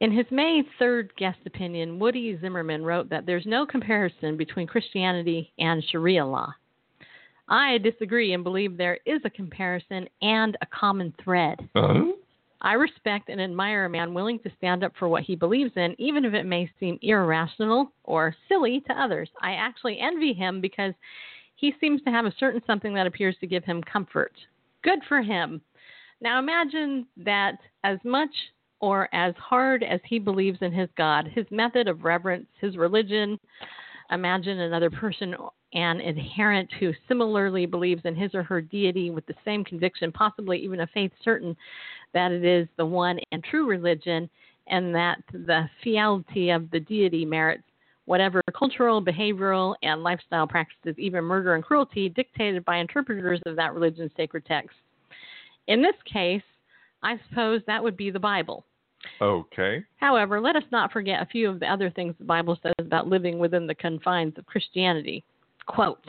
[SPEAKER 1] In his May 3rd guest opinion, Woody Zimmerman wrote that there's no comparison between Christianity and Sharia law. I disagree and believe there is a comparison and a common thread.
[SPEAKER 3] Huh?
[SPEAKER 1] I respect and admire a man willing to stand up for what he believes in, even if it may seem irrational or silly to others. I actually envy him because he seems to have a certain something that appears to give him comfort. Good for him. Now imagine that as much or as hard as he believes in his God, his method of reverence, his religion, imagine another person an adherent who similarly believes in his or her deity with the same conviction, possibly even a faith certain that it is the one and true religion and that the fealty of the deity merits whatever cultural, behavioral, and lifestyle practices, even murder and cruelty, dictated by interpreters of that religion's sacred text. In this case, I suppose that would be the Bible.
[SPEAKER 3] Okay.
[SPEAKER 1] However, let us not forget a few of the other things the Bible says about living within the confines of Christianity. Quote,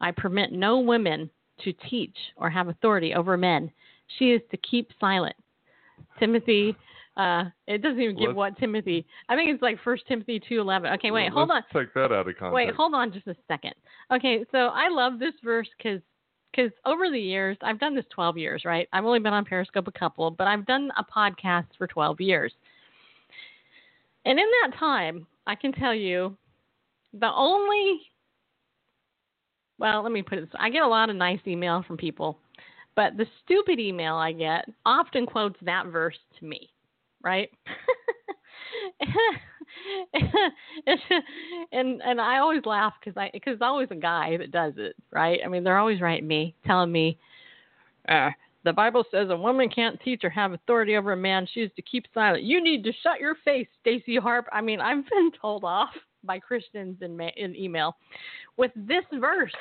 [SPEAKER 1] I permit no woman to teach or have authority over men. She is to keep silent. Timothy, uh, it doesn't even give
[SPEAKER 3] Let's-
[SPEAKER 1] what Timothy. I think it's like First Timothy two eleven. Okay, wait, hold on.
[SPEAKER 3] Take that out of context.
[SPEAKER 1] Wait, hold on just a second. Okay, so I love this verse because because over the years I've done this 12 years, right? I've only been on Periscope a couple, but I've done a podcast for 12 years. And in that time, I can tell you the only well, let me put it this I get a lot of nice email from people, but the stupid email I get often quotes that verse to me, right? and and I always laugh because I because it's always a guy that does it, right? I mean, they're always writing me, telling me, uh, the Bible says a woman can't teach or have authority over a man; she is to keep silent. You need to shut your face, Stacy Harp. I mean, I've been told off by Christians in ma- in email with this verse.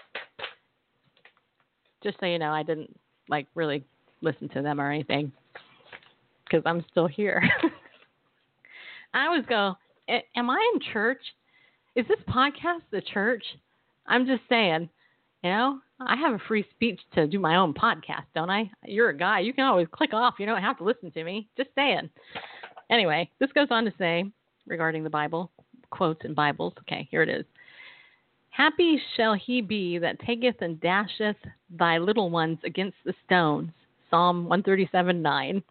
[SPEAKER 1] Just so you know, I didn't like really listen to them or anything because I'm still here. I always go, Am I in church? Is this podcast the church? I'm just saying, you know, I have a free speech to do my own podcast, don't I? You're a guy. You can always click off. You don't have to listen to me. Just saying. Anyway, this goes on to say regarding the Bible, quotes in Bibles. Okay, here it is. Happy shall he be that taketh and dasheth thy little ones against the stones. Psalm 137 9.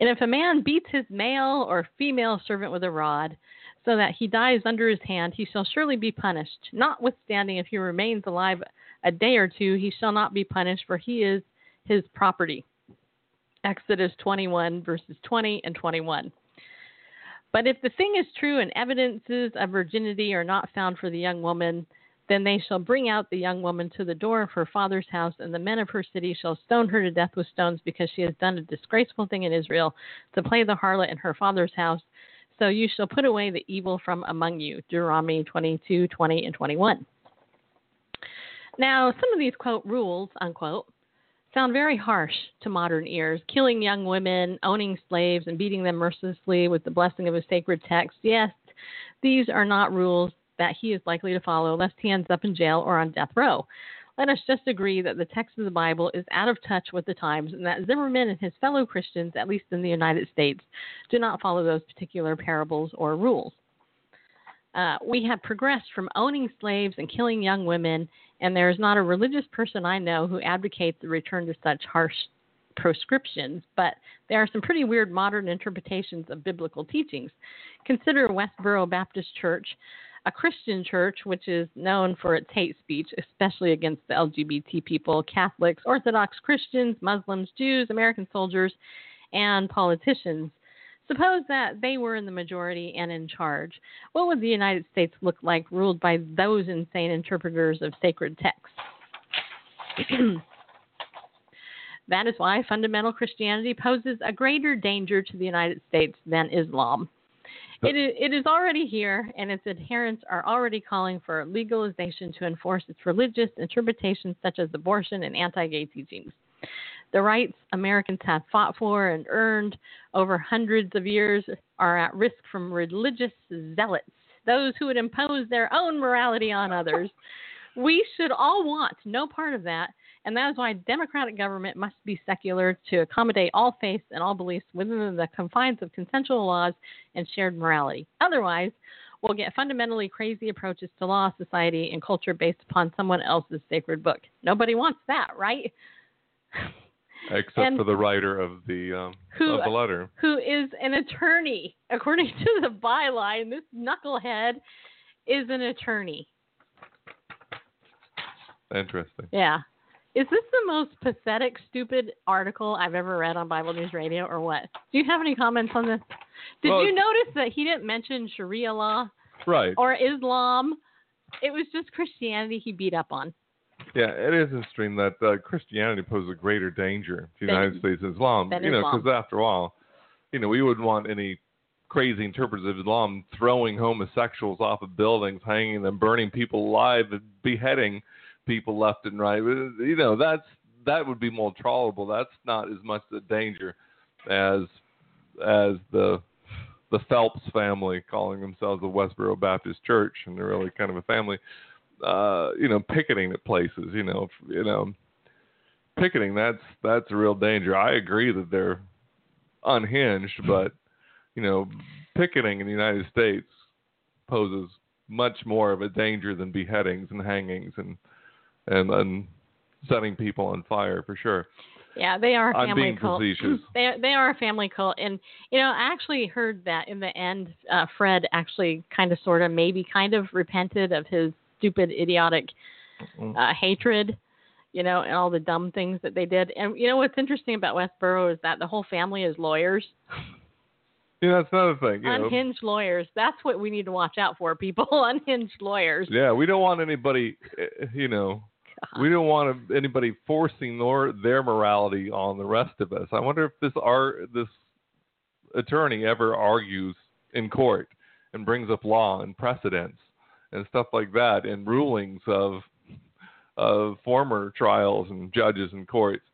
[SPEAKER 1] And if a man beats his male or female servant with a rod, so that he dies under his hand, he shall surely be punished. Notwithstanding, if he remains alive a day or two, he shall not be punished, for he is his property. Exodus 21, verses 20 and 21. But if the thing is true and evidences of virginity are not found for the young woman, then they shall bring out the young woman to the door of her father's house, and the men of her city shall stone her to death with stones, because she has done a disgraceful thing in Israel to play the harlot in her father's house. So you shall put away the evil from among you. Deuteronomy 22, 20, and 21. Now, some of these quote rules, unquote, sound very harsh to modern ears. Killing young women, owning slaves, and beating them mercilessly with the blessing of a sacred text. Yes, these are not rules that he is likely to follow, lest he ends up in jail or on death row. Let us just agree that the text of the Bible is out of touch with the times and that Zimmerman and his fellow Christians, at least in the United States, do not follow those particular parables or rules. Uh, we have progressed from owning slaves and killing young women, and there is not a religious person I know who advocates the return to such harsh proscriptions, but there are some pretty weird modern interpretations of biblical teachings. Consider Westboro Baptist Church, a Christian church which is known for its hate speech, especially against the LGBT people, Catholics, Orthodox Christians, Muslims, Jews, American soldiers, and politicians. Suppose that they were in the majority and in charge. What would the United States look like ruled by those insane interpreters of sacred texts? that is why fundamental Christianity poses a greater danger to the United States than Islam. It is, it is already here, and its adherents are already calling for legalization to enforce its religious interpretations, such as abortion and anti gay teachings. The rights Americans have fought for and earned over hundreds of years are at risk from religious zealots, those who would impose their own morality on others. we should all want no part of that, and that is why democratic government must be secular to accommodate all faiths and all beliefs within the confines of consensual laws and shared morality. Otherwise, we'll get fundamentally crazy approaches to law, society, and culture based upon someone else's sacred book. Nobody wants that, right?
[SPEAKER 3] Except
[SPEAKER 1] And-
[SPEAKER 3] for the writer of the um,
[SPEAKER 1] Who-
[SPEAKER 3] of the letter.
[SPEAKER 1] Who is an attorney, according to the byline. This knucklehead is an attorney.
[SPEAKER 3] Interesting.
[SPEAKER 1] Yeah. Is this the most pathetic, stupid article I've ever read on Bible News Radio, or what? Do you have any comments on this? Did
[SPEAKER 3] Well-
[SPEAKER 1] you notice that he didn't mention Sharia law
[SPEAKER 3] Right.
[SPEAKER 1] or Islam? It was just Christianity he beat up on.
[SPEAKER 3] Yeah, it is interesting that uh, Christianity poses a greater danger to the United States than Islam. you know, because after all, you know, we wouldn't want any crazy interpreters of Islam throwing homosexuals off of buildings, hanging them, burning people alive, and beheading people left and right. You know, that's that would be more tolerable. That's not as much a danger as as the the Phelps family calling themselves the Westboro Baptist Church, and they're really kind of a family. Uh, you know, picketing at places. You know, you know, picketing. That's that's a real danger. I agree that they're unhinged, but you know, picketing in the United States poses much more of a danger than beheadings and hangings and and, and setting people on fire for sure.
[SPEAKER 1] Yeah, they are a
[SPEAKER 3] I'm
[SPEAKER 1] family
[SPEAKER 3] being
[SPEAKER 1] cult.
[SPEAKER 3] facetious.
[SPEAKER 1] They they are a family cult, and you know, I actually heard that in the end, uh, Fred actually kind of, sort of, maybe kind of repented of his stupid, idiotic
[SPEAKER 3] Mm.
[SPEAKER 1] uh, hatred, you know, and all the dumb things that they did. And you know what's interesting about Westboro is that the whole family is lawyers,
[SPEAKER 3] Yeah, that's another thing. You know,
[SPEAKER 1] unhinged lawyers. That's what we need to watch out for, people. unhinged lawyers.
[SPEAKER 3] Yeah, we don't want anybody, eh, you know, we don't want anybody forcing their their morality on the rest of us. I wonder if this our this attorney ever argues in court and brings up law and precedents and stuff like that and rulings of of former trials and judges and courts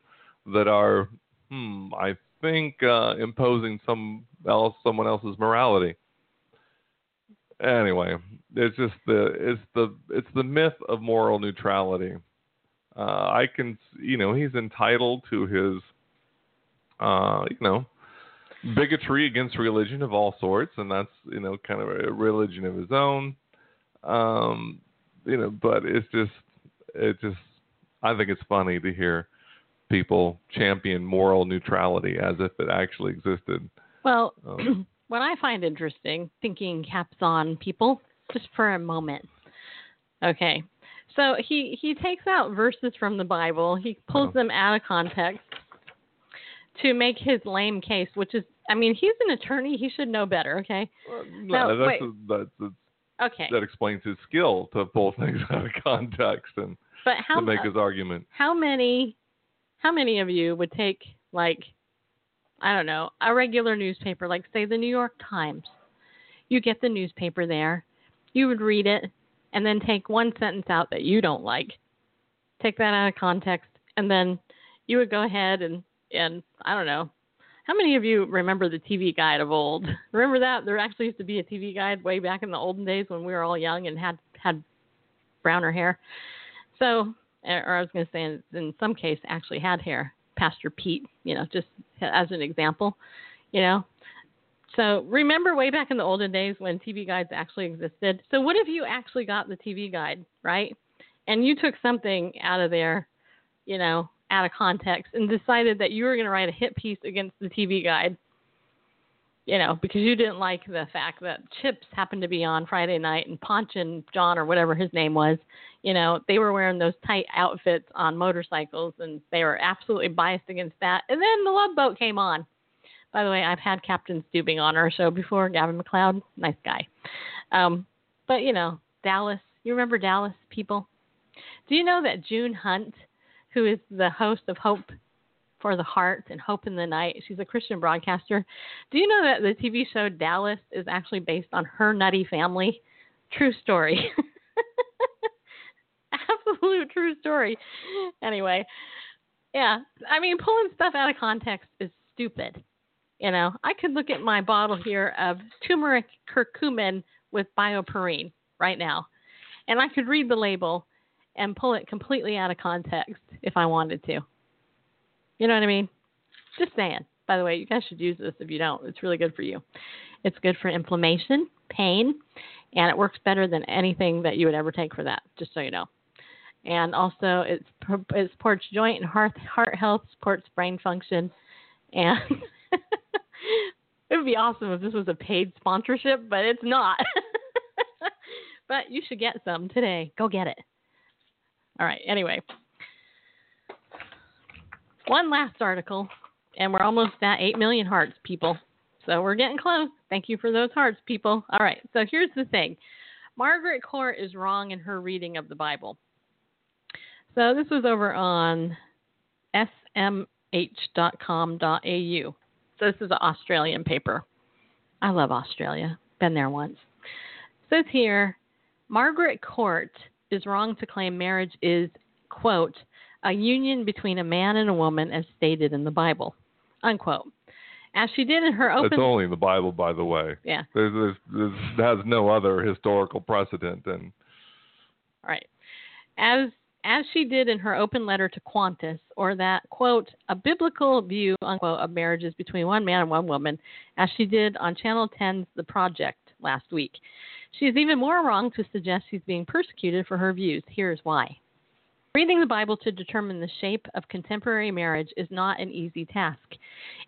[SPEAKER 3] that are, hmm, I think uh, imposing some else someone else's morality anyway, it's just the it's the it's the myth of moral neutrality. Uh, I can, you know, he's entitled to his, uh, you know, bigotry against religion of all sorts, and that's you know kind of a religion of his own. Um, you know, but it's just it just I think it's funny to hear people champion moral neutrality as if it actually existed.
[SPEAKER 1] Well,
[SPEAKER 3] Um,
[SPEAKER 1] what I find interesting, thinking caps on people, just for a moment. Okay, so he he takes out verses from the Bible, he pulls
[SPEAKER 3] Oh.
[SPEAKER 1] them out of context to make his lame case, which is, I mean, he's an attorney, he should know better. Okay,
[SPEAKER 3] no,
[SPEAKER 1] No, wait.
[SPEAKER 3] that's, that's,
[SPEAKER 1] okay,
[SPEAKER 3] that explains his skill to pull things out of context and
[SPEAKER 1] but how
[SPEAKER 3] to make his argument.
[SPEAKER 1] how many how many of you would take like I don't know, a regular newspaper like say the New York Times. You get the newspaper there, you would read it and then take one sentence out that you don't like. Take that out of context and then you would go ahead and and I don't know. How many of you remember the TV guide of old? Remember that there actually used to be a TV guide way back in the olden days when we were all young and had had browner hair. So, eh, or I was going to say, in, in some case, actually had hair. Pastor Pete, you know, just as an example, you know. So remember way back in the olden days when TV guides actually existed. So what if you actually got the TV guide, right? And you took something out of there, you know, out of context and decided that you were going to write a hit piece against the TV guide, you know, because you didn't like the fact that Chips happened to be on Friday night and Ponch and John or whatever his name was, you know, they were wearing those tight outfits on motorcycles and they were absolutely biased against that. And then the Love Boat came on. By the way, I've had Captain Stubing on our show before, Gavin MacLeod, nice guy. Um, but you know, Dallas, you remember Dallas people? Do you know that June Hunt, who is the host of Hope for the Heart and Hope in the Night, she's a Christian broadcaster. Do you know that the TV show Dallas is actually based on her nutty family? True story. Absolute true story. Anyway, yeah, I mean, pulling stuff out of context is stupid. You know, I could look at my bottle here of turmeric curcumin with bioperine right now, and I could read the label and pull it completely out of context if I wanted to. You know what I mean? Just saying. By the way, you guys should use this if you don't. It's really good for you. It's good for inflammation, pain, and it works better than anything that you would ever take for that, just so you know. And also, it supports joint and heart, heart health, supports brain function, and it would be awesome if this was a paid sponsorship, but it's not. but you should get some today. Go get it. All right. Anyway, one last article, and we're almost at 8 million hearts, people. So we're getting close. Thank you for those hearts, people. All right. So here's the thing Margaret Court is wrong in her reading of the Bible. So this was over on smh.com.au. So this is an Australian paper. I love Australia. Been there once. It says here, Margaret Court is wrong to claim marriage is, quote, a union between a man and a woman as stated in the Bible, unquote. As she did in her open.
[SPEAKER 3] It's only in the Bible, by the way.
[SPEAKER 1] Yeah.
[SPEAKER 3] There's, there's, there's has no other historical precedent, and
[SPEAKER 1] Right. As as she did in her open letter to Qantas, or that quote a biblical view unquote of marriages between one man and one woman, as she did on Channel 10's The Project last week. She is even more wrong to suggest she's being persecuted for her views. Here's why. Reading the Bible to determine the shape of contemporary marriage is not an easy task.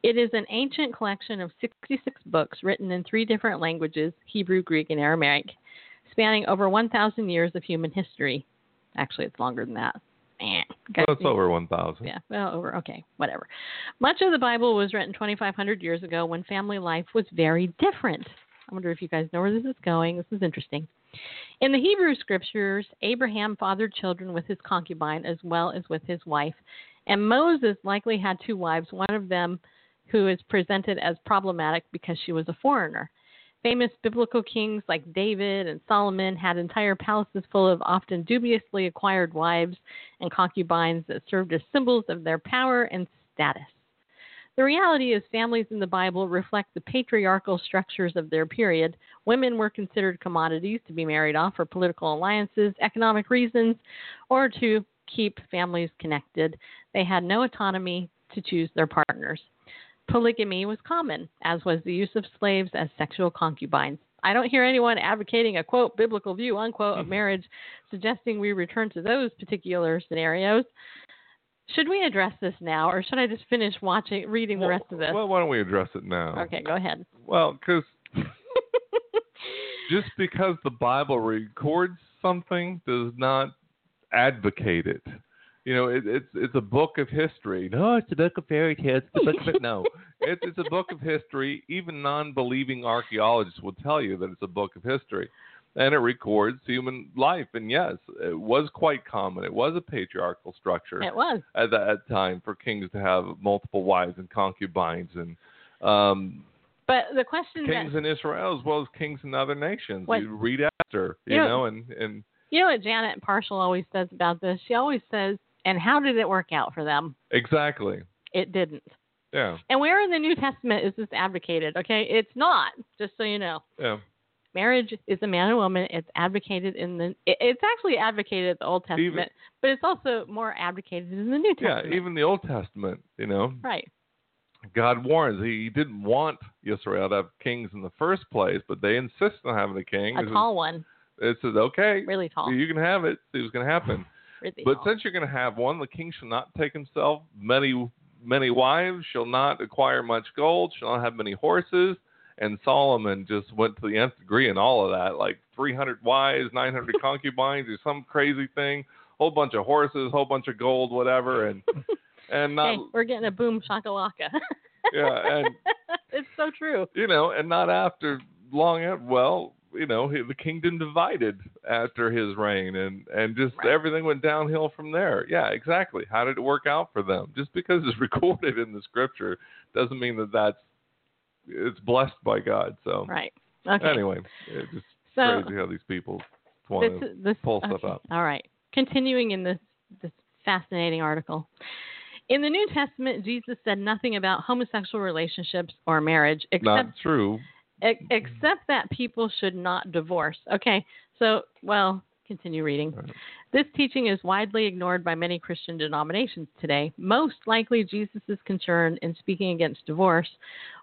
[SPEAKER 1] It is an ancient collection of 66 books written in three different languages Hebrew, Greek, and Aramaic, spanning over 1,000 years of human history. Actually, it's longer than that. Eh,
[SPEAKER 3] well, it's over 1,000.
[SPEAKER 1] Yeah, well, over. Okay, whatever. Much of the Bible was written 2,500 years ago when family life was very different. I wonder if you guys know where this is going. This is interesting. In the Hebrew scriptures, Abraham fathered children with his concubine as well as with his wife, and Moses likely had two wives, one of them who is presented as problematic because she was a foreigner. Famous biblical kings like David and Solomon had entire palaces full of often dubiously acquired wives and concubines that served as symbols of their power and status. The reality is, families in the Bible reflect the patriarchal structures of their period. Women were considered commodities to be married off for political alliances, economic reasons, or to keep families connected. They had no autonomy to choose their partners. Polygamy was common, as was the use of slaves as sexual concubines. I don't hear anyone advocating a quote biblical view unquote of mm-hmm. marriage, suggesting we return to those particular scenarios. Should we address this now, or should I just finish watching, reading the rest of this?
[SPEAKER 3] Well, why don't we address it now?
[SPEAKER 1] Okay, go ahead.
[SPEAKER 3] Well, because just because the Bible records something does not advocate it. You know, it, it's it's a book of history. No, it's a book of fairy tales. It's a book of no, it's it's a book of history. Even non-believing archaeologists will tell you that it's a book of history, and it records human life. And yes, it was quite common. It was a patriarchal structure
[SPEAKER 1] It was.
[SPEAKER 3] at that time for kings to have multiple wives and concubines and um,
[SPEAKER 1] But the question
[SPEAKER 3] kings
[SPEAKER 1] that
[SPEAKER 3] in Israel as well as kings in other nations.
[SPEAKER 1] What-
[SPEAKER 3] You read Esther, you
[SPEAKER 1] Yeah.
[SPEAKER 3] know, and and
[SPEAKER 1] you know what Janet Parshall always says about this? She always says, "And how did it work out for them?"
[SPEAKER 3] exactly.
[SPEAKER 1] It didn't.
[SPEAKER 3] Yeah.
[SPEAKER 1] And where in the New Testament is this advocated? Okay, it's not. Just so you know,
[SPEAKER 3] Yeah.
[SPEAKER 1] Marriage is a man and woman. It's advocated in the. It's actually advocated in the Old Testament,
[SPEAKER 3] Even-
[SPEAKER 1] but it's also more advocated in the New Testament. Yeah.
[SPEAKER 3] Even the Old Testament, you know,
[SPEAKER 1] right.
[SPEAKER 3] God warns he didn't want Israel to have kings in the first place, but they insist on having a king.
[SPEAKER 1] A
[SPEAKER 3] says-
[SPEAKER 1] tall one,
[SPEAKER 3] It says, okay,
[SPEAKER 1] really tall.
[SPEAKER 3] you can have it. See what's going to happen.
[SPEAKER 1] Really
[SPEAKER 3] But
[SPEAKER 1] tall.
[SPEAKER 3] since you're going to have one, the king shall not take himself many many wives, shall not acquire much gold, shall not have many horses. And Solomon just went to the nth degree in all of that, like 300 wives, 900 concubines, or some crazy thing, whole bunch of horses, whole bunch of gold, whatever, and and not
[SPEAKER 1] hey, we're getting a boom shakalaka.
[SPEAKER 3] Yeah, and-
[SPEAKER 1] it's so true.
[SPEAKER 3] you know, and not after long. af- Well, you know, the kingdom divided after his reign, and and just
[SPEAKER 1] Right.
[SPEAKER 3] everything went downhill from there. Yeah, exactly. How did it work out for them? Just because it's recorded in the scripture doesn't mean that that's it's blessed by God. So
[SPEAKER 1] Right. Okay.
[SPEAKER 3] anyway, it's just
[SPEAKER 1] so
[SPEAKER 3] crazy how these people want
[SPEAKER 1] this,
[SPEAKER 3] to.
[SPEAKER 1] this
[SPEAKER 3] pull stuff
[SPEAKER 1] okay.
[SPEAKER 3] up.
[SPEAKER 1] All right. Continuing in this this fascinating article. In the New Testament, Jesus said nothing about homosexual relationships or marriage, except
[SPEAKER 3] Not true.
[SPEAKER 1] e- except that people should not divorce. Okay, so well, continue reading. This teaching is widely ignored by many Christian denominations today. Most likely, Jesus' concern in speaking against divorce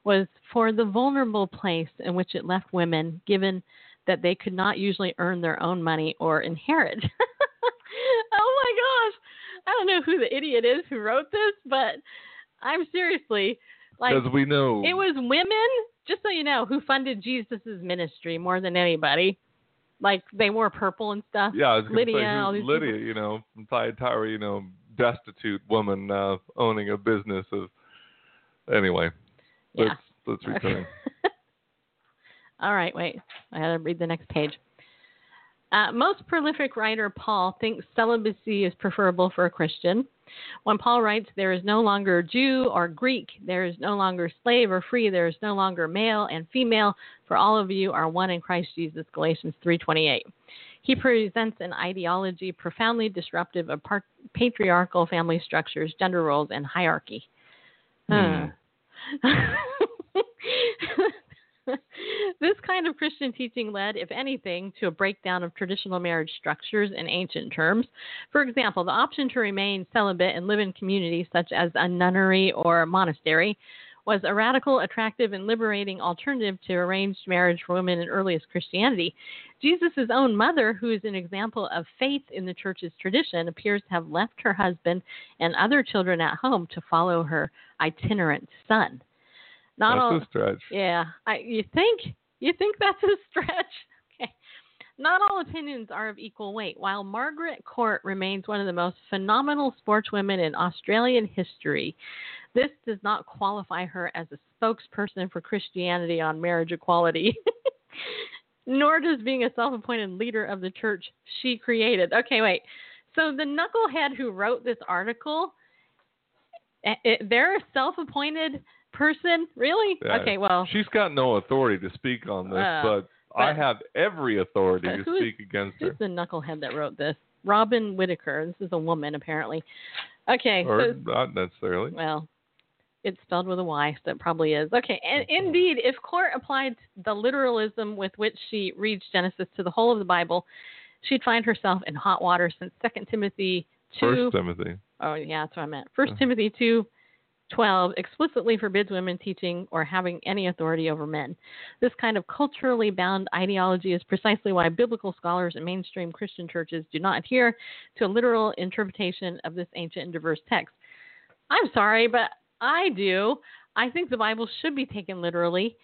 [SPEAKER 1] was for the vulnerable place in which it left women, given that they could not usually earn their own money or inherit. oh my gosh. I don't know who the idiot is who wrote this, but I'm seriously like
[SPEAKER 3] Because we know
[SPEAKER 1] it was women, just so you know, who funded Jesus' ministry more than anybody. Like they wore purple and stuff.
[SPEAKER 3] Yeah, I was
[SPEAKER 1] Lydia,
[SPEAKER 3] say
[SPEAKER 1] all these
[SPEAKER 3] Lydia,
[SPEAKER 1] people.
[SPEAKER 3] you know, from Thyatira, you know, destitute woman uh, owning a business of. Anyway,
[SPEAKER 1] Yeah.
[SPEAKER 3] let's let's return.
[SPEAKER 1] All right, wait. I had to read the next page. Uh, most prolific writer Paul thinks celibacy is preferable for a Christian. When Paul writes, "There is no longer Jew or Greek, there is no longer slave or free, there is no longer male and female, for all of you are one in Christ Jesus." Galatians 3:28. He presents an ideology profoundly disruptive of par- patriarchal family structures, gender roles, and hierarchy.
[SPEAKER 3] Hmm.
[SPEAKER 1] this kind of Christian teaching led, if anything, to a breakdown of traditional marriage structures in ancient terms. For example, the option to remain celibate and live in communities such as a nunnery or a monastery was a radical, attractive, and liberating alternative to arranged marriage for women in earliest Christianity. Jesus' own mother, who is an example of faith in the church's tradition, appears to have left her husband and other children at home to follow her itinerant son. Not
[SPEAKER 3] That's
[SPEAKER 1] all,
[SPEAKER 3] a stretch.
[SPEAKER 1] yeah, I, you think you think that's a stretch? Okay. Not all opinions are of equal weight. While Margaret Court remains one of the most phenomenal sportswomen in Australian history, this does not qualify her as a spokesperson for Christianity on marriage equality. Nor does being a self appointed leader of the church she created. Okay, wait. So the knucklehead who wrote this article, eh, eh, they're a self appointed person? Really?
[SPEAKER 3] Yeah.
[SPEAKER 1] Okay, well.
[SPEAKER 3] She's got no authority to speak on this,
[SPEAKER 1] Well,
[SPEAKER 3] but, I have every authority to
[SPEAKER 1] is-
[SPEAKER 3] speak against
[SPEAKER 1] Who's
[SPEAKER 3] her.
[SPEAKER 1] the knucklehead that wrote this? Robyn Whitaker. This is a woman, apparently. Okay,
[SPEAKER 3] Or
[SPEAKER 1] so
[SPEAKER 3] not necessarily.
[SPEAKER 1] well, it's spelled with a Y, so it probably is. Okay, and indeed, if Court applied the literalism with which she reads Genesis to the whole of the Bible, she'd find herself in hot water since Second Timothy two.
[SPEAKER 3] First Timothy.
[SPEAKER 1] Oh yeah, that's what I meant. First
[SPEAKER 3] Yeah.
[SPEAKER 1] Timothy two twelve explicitly forbids women teaching or having any authority over men. This kind of culturally bound ideology is precisely why biblical scholars and mainstream Christian churches do not adhere to a literal interpretation of this ancient and diverse text. I'm sorry, but I do. I think the Bible should be taken literally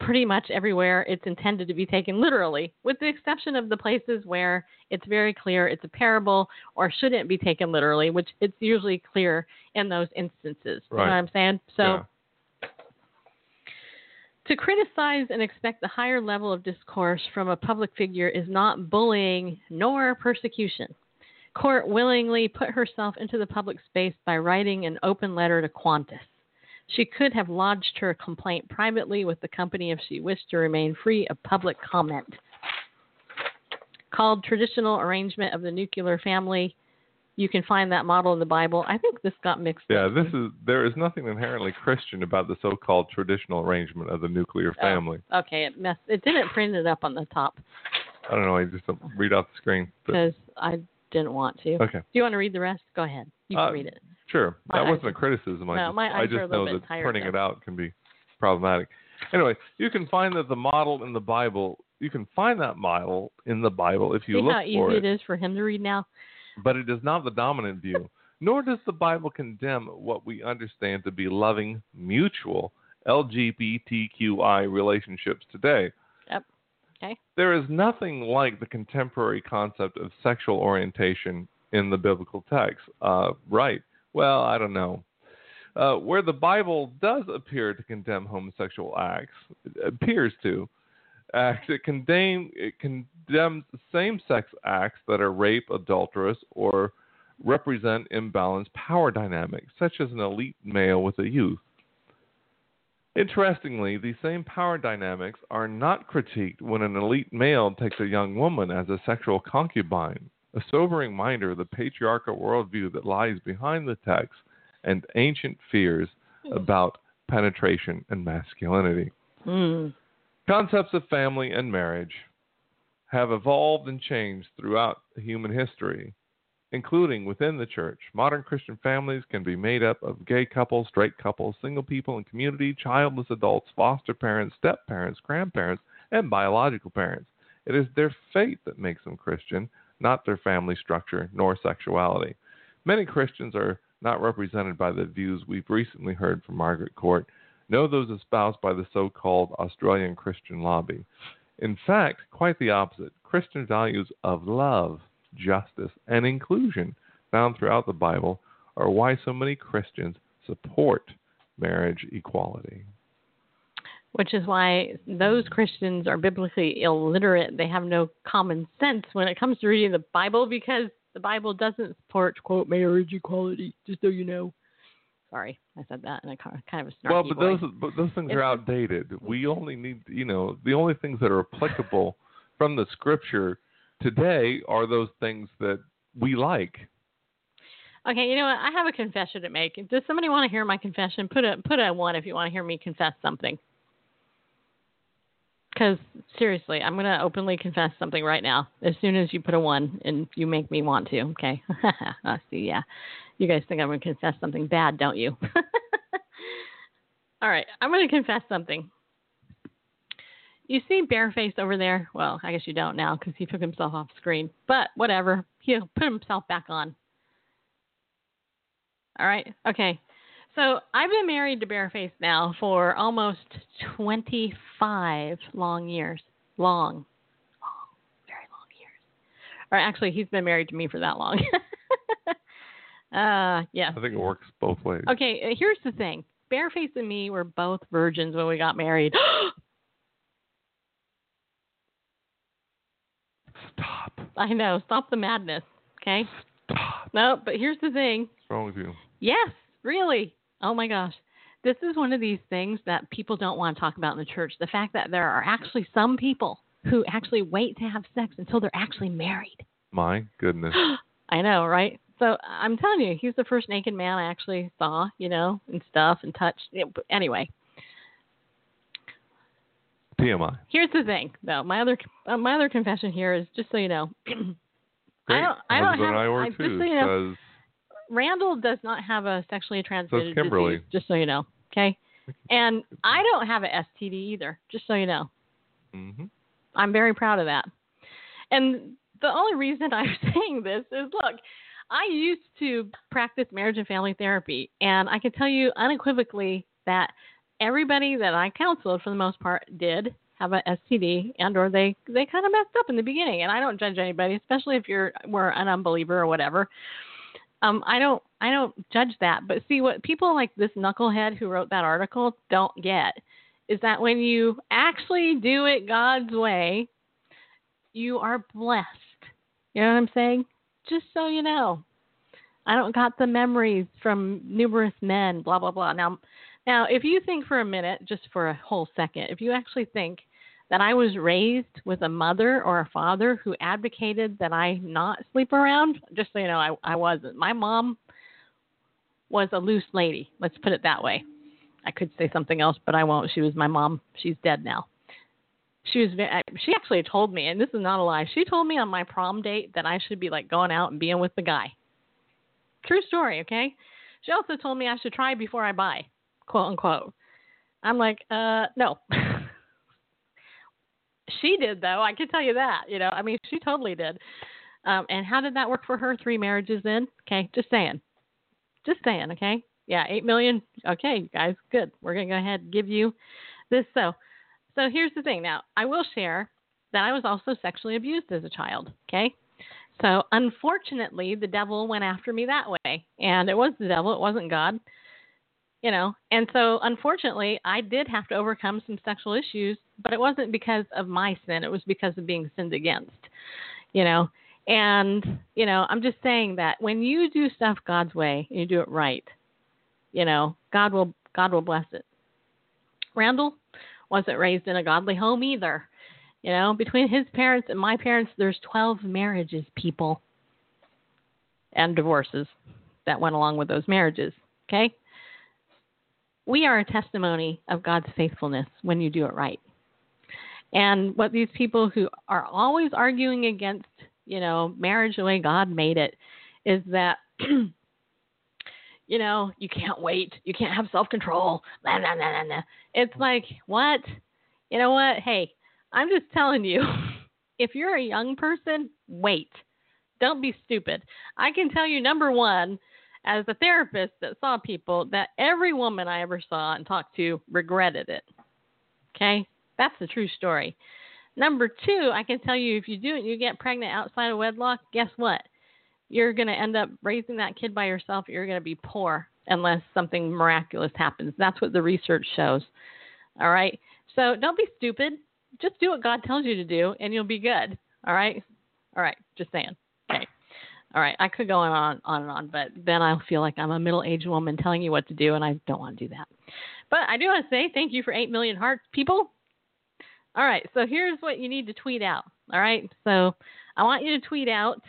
[SPEAKER 1] pretty much everywhere it's intended to be taken literally, with the exception of the places where it's very clear it's a parable or shouldn't be taken literally, which it's usually clear in those instances. You know what I'm saying? So
[SPEAKER 3] Yeah.
[SPEAKER 1] to criticize and expect the higher level of discourse from a public figure is not bullying nor persecution. Court willingly put herself into the public space by writing an open letter to Qantas. She could have lodged her complaint privately with the company if she wished to remain free of public comment. Called Traditional Arrangement of the Nuclear Family, you can find that model in the Bible. I think this got mixed
[SPEAKER 3] Yeah,
[SPEAKER 1] up.
[SPEAKER 3] this is there is nothing inherently Christian about the so-called traditional arrangement of the nuclear
[SPEAKER 1] Oh.
[SPEAKER 3] family.
[SPEAKER 1] Okay, it messed. It didn't print it up on the top
[SPEAKER 3] I don't know. I just don't read off the screen.
[SPEAKER 1] Because I didn't want to.
[SPEAKER 3] okay,
[SPEAKER 1] Do you want to read the rest? Go ahead. You can
[SPEAKER 3] Uh,
[SPEAKER 1] read it.
[SPEAKER 3] Sure.
[SPEAKER 1] My
[SPEAKER 3] That
[SPEAKER 1] eyes
[SPEAKER 3] wasn't a criticism. I
[SPEAKER 1] No,
[SPEAKER 3] just,
[SPEAKER 1] my
[SPEAKER 3] I
[SPEAKER 1] eyes are a
[SPEAKER 3] know
[SPEAKER 1] bit
[SPEAKER 3] that
[SPEAKER 1] tired
[SPEAKER 3] printing
[SPEAKER 1] there.
[SPEAKER 3] it out can be problematic. Anyway, you can find that the model in the Bible. You can find that model in the Bible if you
[SPEAKER 1] See
[SPEAKER 3] look
[SPEAKER 1] how easy
[SPEAKER 3] for
[SPEAKER 1] it is for him to read now.
[SPEAKER 3] but it is not the dominant view. Nor does the Bible condemn what we understand to be loving, mutual LGBTQI relationships today.
[SPEAKER 1] Yep. Okay.
[SPEAKER 3] There is nothing like the contemporary concept of sexual orientation in the biblical text. Uh, right. Well, I don't know. Uh, where the Bible does appear to condemn homosexual acts, appears to, acts, it, condemn, it condemns same sex acts that are rape, adulterous, or represent imbalanced power dynamics, such as an elite male with a youth. Interestingly, these same power dynamics are not critiqued when an elite male takes a young woman as a sexual concubine, a sobering reminder of the patriarchal worldview that lies behind the text and ancient fears about penetration and masculinity.
[SPEAKER 1] Hmm.
[SPEAKER 3] Concepts of family and marriage have evolved and changed throughout human history, including within the church. Modern Christian families can be made up of gay couples, straight couples, single people in community, childless adults, foster parents, step parents, grandparents, and biological parents. It is their faith that makes them Christian, not their family structure nor sexuality. Many Christians are not represented by the views we've recently heard from Margaret Court, nor those espoused by the so called Australian Christian lobby. In fact, quite the opposite. Christian values of love, justice, and inclusion found throughout the Bible are why so many Christians support marriage equality.
[SPEAKER 1] Which is why those Christians are biblically illiterate. They have no common sense when it comes to reading the Bible because the Bible doesn't support quote marriage equality. Just so you know. Sorry, I said that in a kind of a snarky way.
[SPEAKER 3] well, but
[SPEAKER 1] voice.
[SPEAKER 3] those but those things
[SPEAKER 1] It's-
[SPEAKER 3] are outdated. We only need, you know, the only things that are applicable from the scripture today are those things that we like.
[SPEAKER 1] Okay, you know what? I have a confession to make. Does somebody want to hear my confession? Put a put a one if you want to hear me confess something. Because seriously, I'm gonna openly confess something right now. As soon as you put a one and you make me want to, okay? See. Yeah, you guys think I'm gonna confess something bad, don't you? All right, I'm gonna confess something. You see Bareface over there? Well, I guess you don't now because he took himself off screen. But whatever, he'll put himself back on. All right. Okay. So I've been married to Bareface now for almost 25 long years. Long. Long. Very long years. Or actually, he's been married to me for that long. uh, yeah.
[SPEAKER 3] I think it works both ways.
[SPEAKER 1] Okay, uh, here's the thing. Bareface and me were both virgins when we got married.
[SPEAKER 3] Stop.
[SPEAKER 1] I know. Stop the madness. Okay?
[SPEAKER 3] Stop.
[SPEAKER 1] No, but here's the thing.
[SPEAKER 3] What's wrong with you?
[SPEAKER 1] Yes, really. Oh my gosh. This is one of these things that people don't want to talk about in the church. The fact that there are actually some people who actually wait to have sex until they're actually married.
[SPEAKER 3] My goodness.
[SPEAKER 1] I know, right? So I'm telling you, he's the first naked man I actually saw, you know, and stuff and touched. Anyway,
[SPEAKER 3] TMI.
[SPEAKER 1] here's the thing, though. My other uh, my other confession here is just so you know,
[SPEAKER 3] Great.
[SPEAKER 1] don't- I don't have-
[SPEAKER 3] I were
[SPEAKER 1] I- just
[SPEAKER 3] too.
[SPEAKER 1] so you know, Randall does not have a sexually transmitted
[SPEAKER 3] Kimberly.
[SPEAKER 1] disease, just so you know. Okay, and I don't have a STD either, just so you know.
[SPEAKER 3] Mhm.
[SPEAKER 1] I'm very proud of that. And the only reason I'm saying this is look, I used to practice marriage and family therapy, and I can tell you unequivocally that everybody that I counseled, for the most part, did have a STD, and or they they kind of messed up in the beginning. And I don't judge anybody, especially if you're were an unbeliever or whatever. Um, I don't I don't judge that. But see what people like this knucklehead who wrote that article don't get is that when you actually do it God's way, you are blessed. You know what I'm saying? Just so you know. I don't got the memories from numerous men, blah blah blah. Now now if you think for a minute, just for a whole second, if you actually think that I was raised with a mother or a father who advocated that I not sleep around. Just so you know, I, I wasn't. My mom was a loose lady. Let's put it that way. I could say something else, but I won't. She was my mom. She's dead now. She was. She actually told me, and this is not a lie. She told me on my prom date that I should be like going out and being with the guy. True story. Okay. She also told me I should try before I buy, quote unquote. I'm like, uh, no. she did though. I can tell you that. You know, I mean, she totally did. Um, and how did that work for her? Three marriages in. Okay, just saying. Just saying. Okay. Yeah, eight million. Okay, guys, good. We're gonna go ahead and give you this. So, so here's the thing. Now, I will share that I was also sexually abused as a child. Okay. So unfortunately, the devil went after me that way, and it was the devil. It wasn't God you know and so unfortunately i did have to overcome some sexual issues but it wasn't because of my sin it was because of being sinned against you know? And you know i'm just saying that when you do stuff god's way and you do it right you know god will god will bless it. Randall wasn't raised in a godly home either you know? Between his parents and my parents there's 12 marriages people and divorces that went along with those marriages okay we are a testimony of God's faithfulness when you do it right. And what these people who are always arguing against, you know, marriage the way God made it is that, you know, you can't wait, you can't have self control. It's like, what? You know what? Hey, I'm just telling you, if you're a young person, wait. Don't be stupid. I can tell you, number one, as a therapist that saw people, that every woman I ever saw and talked to regretted it. Okay? That's the true story. Number two, I can tell you if you do it you get pregnant outside of wedlock, guess what? You're going to end up raising that kid by yourself. You're going to be poor unless something miraculous happens. That's what the research shows. All right? So don't be stupid. Just do what God tells you to do and you'll be good. All right? All right. Just saying. All right, I could go on on and on, but then I'll feel like I'm a middle-aged woman telling you what to do, and I don't want to do that. But I do want to say thank you for eight million hearts, people. All right, so here's what you need to tweet out. All right, so I want you to tweet out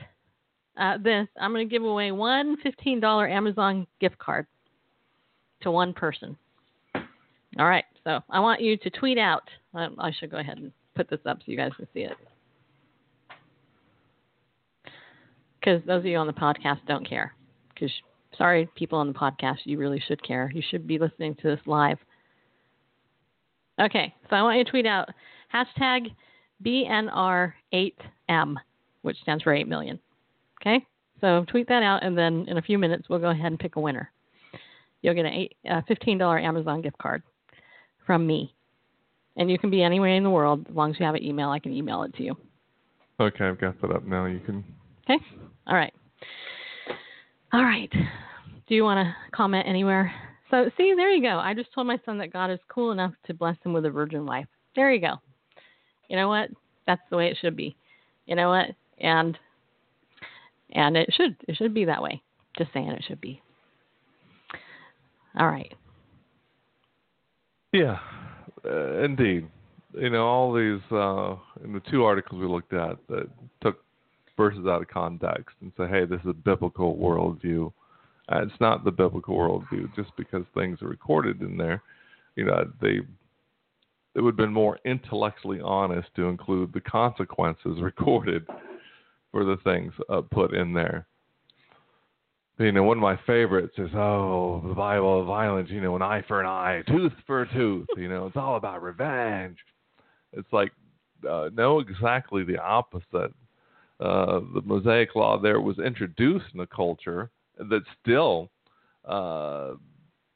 [SPEAKER 1] uh, this. I'm going to give away one $15 Amazon gift card to one person. All right, so I want you to tweet out. Um, I should go ahead and put this up so you guys can see it. Because those of you on the podcast don't care. Because sorry, people on the podcast, you really should care. You should be listening to this live. Okay, so I want you to tweet out hashtag BNR8M, which stands for 8 million. Okay, so tweet that out, and then in a few minutes, we'll go ahead and pick a winner. You'll get an eight, uh, $15 Amazon gift card from me. And you can be anywhere in the world as long as you have an email. I can email it to you.
[SPEAKER 3] Okay, I've got that up now. You can.
[SPEAKER 1] Okay. All right. All right. Do you want to comment anywhere? So, see, there you go. I just told my son that God is cool enough to bless him with a virgin wife. There you go. You know what? That's the way it should be. You know what? And and it should it should be that way. Just saying it should be. All right.
[SPEAKER 3] Yeah, uh, indeed. You know, all these uh, in the two articles we looked at that took verses out of context and say, "Hey, this is a biblical worldview." Uh, it's not the biblical worldview just because things are recorded in there. You know, they it would have been more intellectually honest to include the consequences recorded for the things uh, put in there. You know, one of my favorites is, oh, the Bible of violence, you know, an eye for an eye, tooth for a tooth. You know, it's all about revenge. It's like, uh, no, exactly the opposite. Uh, the Mosaic Law there was introduced in a culture that still uh,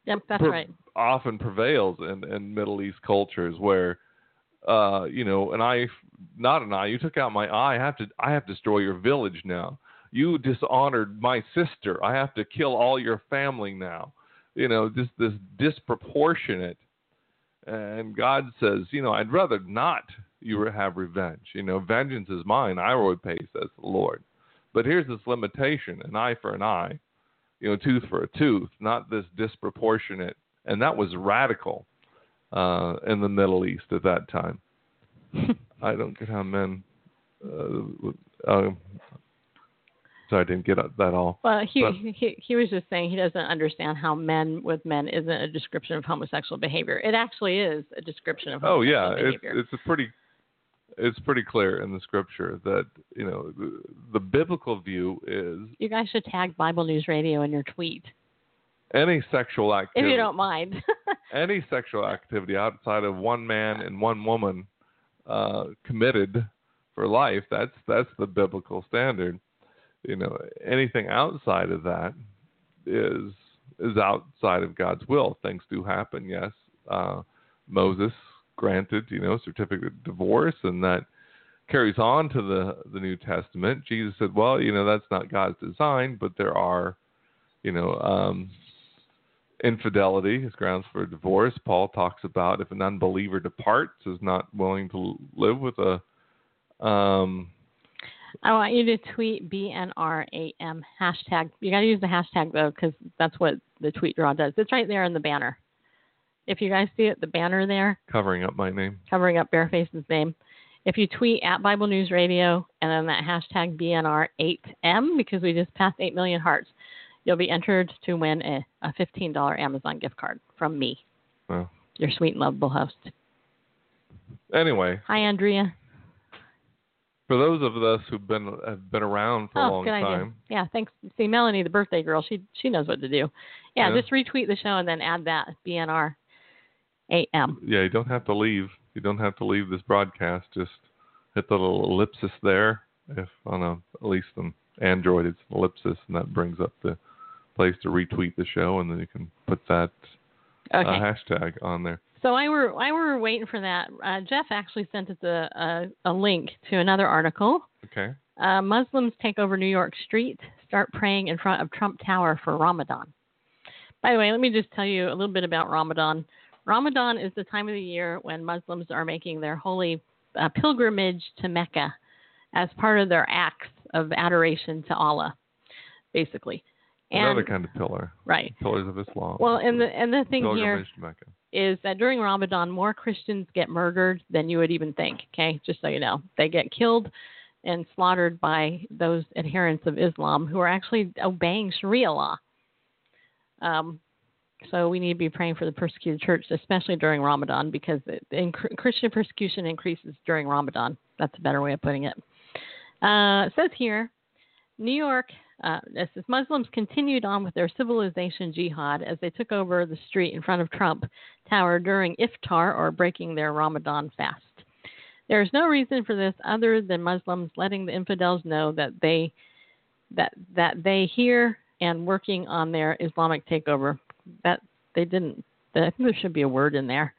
[SPEAKER 1] Yep, that's
[SPEAKER 3] per-
[SPEAKER 1] right.
[SPEAKER 3] often prevails in, in Middle East cultures where uh, you know, an eye not an eye, you took out my eye, I have to I have to destroy your village now. You dishonored my sister. I have to kill all your family now. You know, just this disproportionate and God says, you know, I'd rather not you have revenge. You know, vengeance is mine, I will repay, says the Lord. But here's this limitation an eye for an eye, you know, tooth for a tooth, not this disproportionate. And that was radical uh, in the Middle East at that time. I don't get how men. Uh, uh, so I didn't get that all.
[SPEAKER 1] Well, he,
[SPEAKER 3] But-
[SPEAKER 1] he he was just saying he doesn't understand how men with men isn't a description of homosexual behavior. It actually is a description of
[SPEAKER 3] Oh yeah, it's it's a pretty it's pretty clear in the scripture that you know the, the biblical view is
[SPEAKER 1] you guys should tag Bible News Radio in your tweet
[SPEAKER 3] any sexual activity.
[SPEAKER 1] if you don't mind.
[SPEAKER 3] any sexual activity outside of one man and one woman uh, committed for life that's that's the biblical standard you know anything outside of that is is outside of God's will things do happen yes uh, Moses granted you know certificate of divorce and that carries on to the the New Testament Jesus said well you know that's not God's design but there are you know um, infidelity is grounds for divorce. Paul talks about if an unbeliever departs, is not willing to live with a. Um,
[SPEAKER 1] I want you to tweet BNR8M hashtag. You got to use the hashtag though, because that's what the tweet draw does. It's right there in the banner. If you guys see it, the banner there
[SPEAKER 3] covering up my name.
[SPEAKER 1] covering up Bareface's name. If you tweet at Bible News Radio and then that hashtag BNR8M, because we just passed 8 million hearts, you'll be entered to win a, a $15 Amazon gift card from me,
[SPEAKER 3] Well,
[SPEAKER 1] your sweet and lovable host.
[SPEAKER 3] anyway,
[SPEAKER 1] Hi, Andrea.
[SPEAKER 3] for those of us who've been have been around for a
[SPEAKER 1] oh,
[SPEAKER 3] long
[SPEAKER 1] good idea.
[SPEAKER 3] time,
[SPEAKER 1] Yeah, thanks. See, Melanie, the birthday girl, she she knows what to do. Yeah,
[SPEAKER 3] Yeah.
[SPEAKER 1] just retweet the show and then add that BNR AM.
[SPEAKER 3] yeah, you don't have to leave. You don't have to leave this broadcast. Just hit the little ellipsis there. If on a at least on Android it's an ellipsis, and that brings up the place to retweet the show, and then you can put that
[SPEAKER 1] Okay.
[SPEAKER 3] uh, hashtag on there.
[SPEAKER 1] So I were I were waiting for that. Uh, Jeff actually sent us a, a a link to another article.
[SPEAKER 3] Okay.
[SPEAKER 1] Uh, Muslims take over New York Street, start praying in front of Trump Tower for Ramadan. By the way, let me just tell you a little bit about Ramadan. Ramadan is the time of the year when Muslims are making their holy uh, pilgrimage to Mecca as part of their acts of adoration to Allah, basically. And
[SPEAKER 3] Another kind of pillar.
[SPEAKER 1] right.
[SPEAKER 3] Pillars of Islam.
[SPEAKER 1] Well, and the and the thing here
[SPEAKER 3] to
[SPEAKER 1] that during Ramadan, more Christians get murdered than you would even think. Okay, just so you know, they get killed and slaughtered by those adherents of Islam who are actually obeying Sharia law. Um, so we need to be praying for the persecuted church, especially during Ramadan, because the, Christian persecution increases during Ramadan. That's a better way of putting it. Uh, it says here, New York. Uh, says Muslims continued on with their civilization jihad as they took over the street in front of Trump Tower during iftar or breaking their Ramadan fast. There is no reason for this other than Muslims letting the infidels know that they that that they hear and working on their Islamic takeover. That they didn't. I think there should be a word in there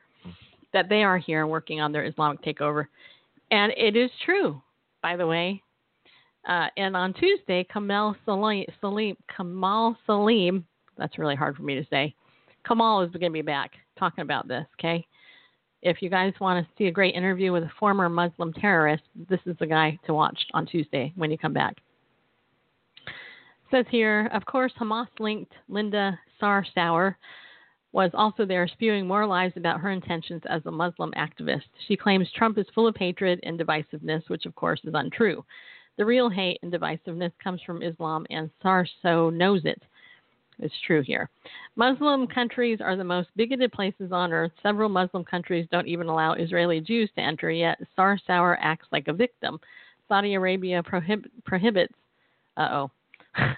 [SPEAKER 1] that they are here working on their Islamic takeover, and it is true. By the way, uh, and on Tuesday, Kamal Saleem, Saleem, Kamal Saleem, that's really hard for me to say. Kamal is going to be back talking about this, okay? If you guys want to see a great interview with a former Muslim terrorist, this is the guy to watch on Tuesday when you come back. says here, of course, Hamas linked Linda Sarsour was also there spewing more lies about her intentions as a Muslim activist. She claims Trump is full of hatred and divisiveness, which of course is untrue. The real hate and divisiveness comes from Islam, and Sarsour knows it. It's true here. Muslim countries are the most bigoted places on earth. Several Muslim countries don't even allow Israeli Jews to enter, yet Sarsour acts like a victim. Saudi Arabia prohib- prohibits. Uh oh.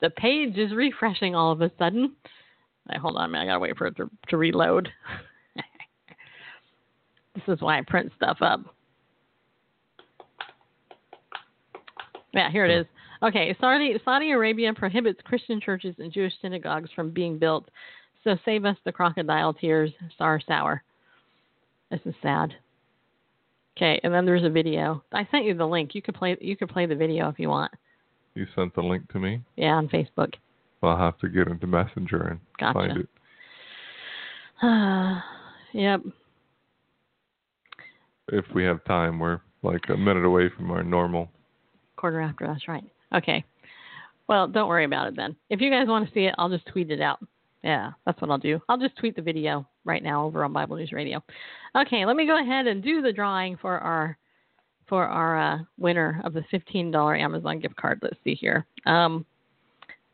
[SPEAKER 1] the page is refreshing all of a sudden. Wait, hold on minute. I gotta wait for it to, to reload. this is why I print stuff up. Yeah, here it is. Okay, Saudi, Saudi Arabia prohibits Christian churches and Jewish synagogues from being built. So save us the crocodile tears, Sarsour. This is sad. Okay, and then there's a video. I sent you the link. You could play. You could play the video if you want.
[SPEAKER 3] You sent the link to me.
[SPEAKER 1] Yeah, on Facebook.
[SPEAKER 3] Well, I'll have to get into Messenger and
[SPEAKER 1] Gotcha.
[SPEAKER 3] find it.
[SPEAKER 1] yep.
[SPEAKER 3] If we have time, we're like a minute away from our normal.
[SPEAKER 1] Quarter after. That's right. Okay. Well, don't worry about it then. If you guys want to see it, I'll just tweet it out. Yeah, that's what I'll do. I'll just tweet the video right now over on Bible News Radio. Okay, let me go ahead and do the drawing for our for our uh, winner of the fifteen dollar Amazon gift card. Let's see here. Um,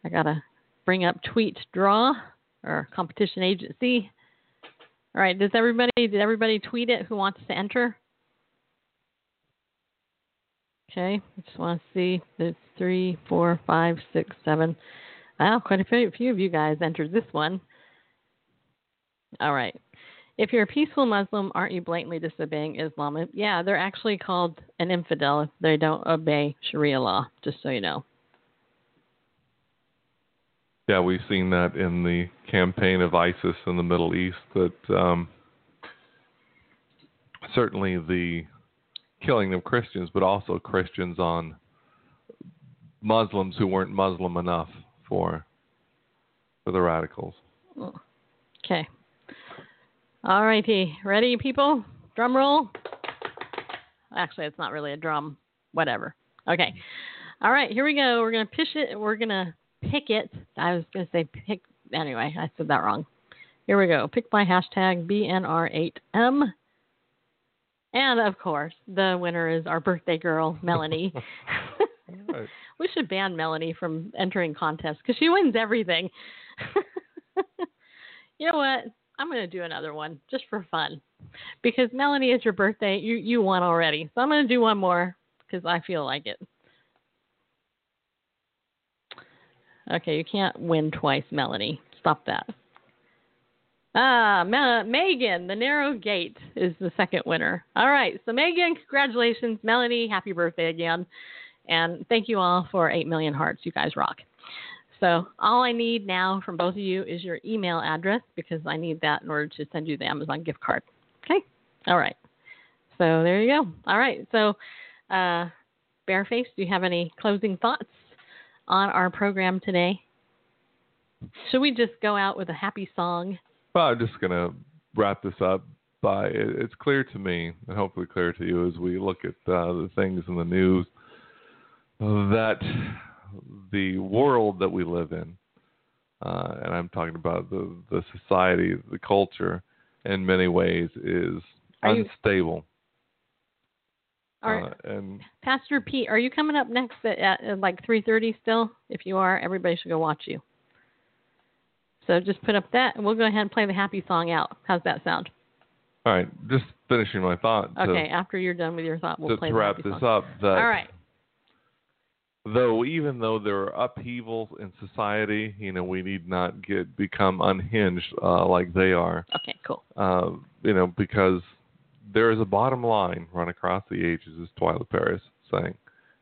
[SPEAKER 1] I gotta bring up Tweet Draw or competition agency. All right, does everybody did everybody tweet it who wants to enter? Okay, I just want to see. There's three, four, five, six, seven. Wow, quite a few, few of you guys entered this one. All right. If you're a peaceful Muslim, aren't you blatantly disobeying Islam? Yeah, they're actually called an infidel if they don't obey Sharia law, just so you know.
[SPEAKER 3] Yeah, we've seen that in the campaign of ISIS in the Middle East. That um, certainly the killing of Christians, but also Christians on Muslims who weren't Muslim enough for for the radicals.
[SPEAKER 1] Okay. All righty. Ready, people? Drum roll. Actually, it's not really a drum. Whatever. Okay. All right, here we go. We're going to push it. We're going to pick it. I was going to say pick. Anyway, I said that wrong. Here we go. Pick by hashtag BNR8M. And of course, the winner is our birthday girl, Melanie.
[SPEAKER 3] Right.
[SPEAKER 1] we should ban Melanie from entering contests because she wins everything. you know what? I'm going to do another one just for fun because Melanie, is your birthday. You you won already, so I'm going to do one more because I feel like it. Okay, you can't win twice, Melanie. Stop that. Ah, Ma- Megan, the narrow gate is the second winner. All right, so Megan, congratulations, Melanie, happy birthday again, and thank you all for eight million hearts. You guys rock. So all I need now from both of you is your email address because I need that in order to send you the Amazon gift card. Okay. All right. So there you go. All right. So, uh, Bareface, do you have any closing thoughts on our program today? Should we just go out with a happy song?
[SPEAKER 3] Well, I'm just to wrap this up by it's clear to me, and hopefully clear to you as we look at uh, the things in the news, that the world that we live in, uh, and I'm talking about the, the society, the culture, in many ways is
[SPEAKER 1] Are you-
[SPEAKER 3] unstable.
[SPEAKER 1] Are,
[SPEAKER 3] Uh, and
[SPEAKER 1] Pastor Pete, are you coming up next at, at, at like 3:30 still? If you are, everybody should go watch you. So just put up that, and we'll go ahead and play the happy song out. How's that sound?
[SPEAKER 3] all right, just finishing my thought. to-
[SPEAKER 1] Okay, after you're done with your thought, we'll
[SPEAKER 3] to,
[SPEAKER 1] play
[SPEAKER 3] to wrap this
[SPEAKER 1] song.
[SPEAKER 3] up, that
[SPEAKER 1] All right.
[SPEAKER 3] Though even though there are upheavals in society, you know, we need not get become unhinged uh, like they are.
[SPEAKER 1] Okay, cool.
[SPEAKER 3] Uh, you know, because there is a bottom line run across the ages, as Twila Paris saying.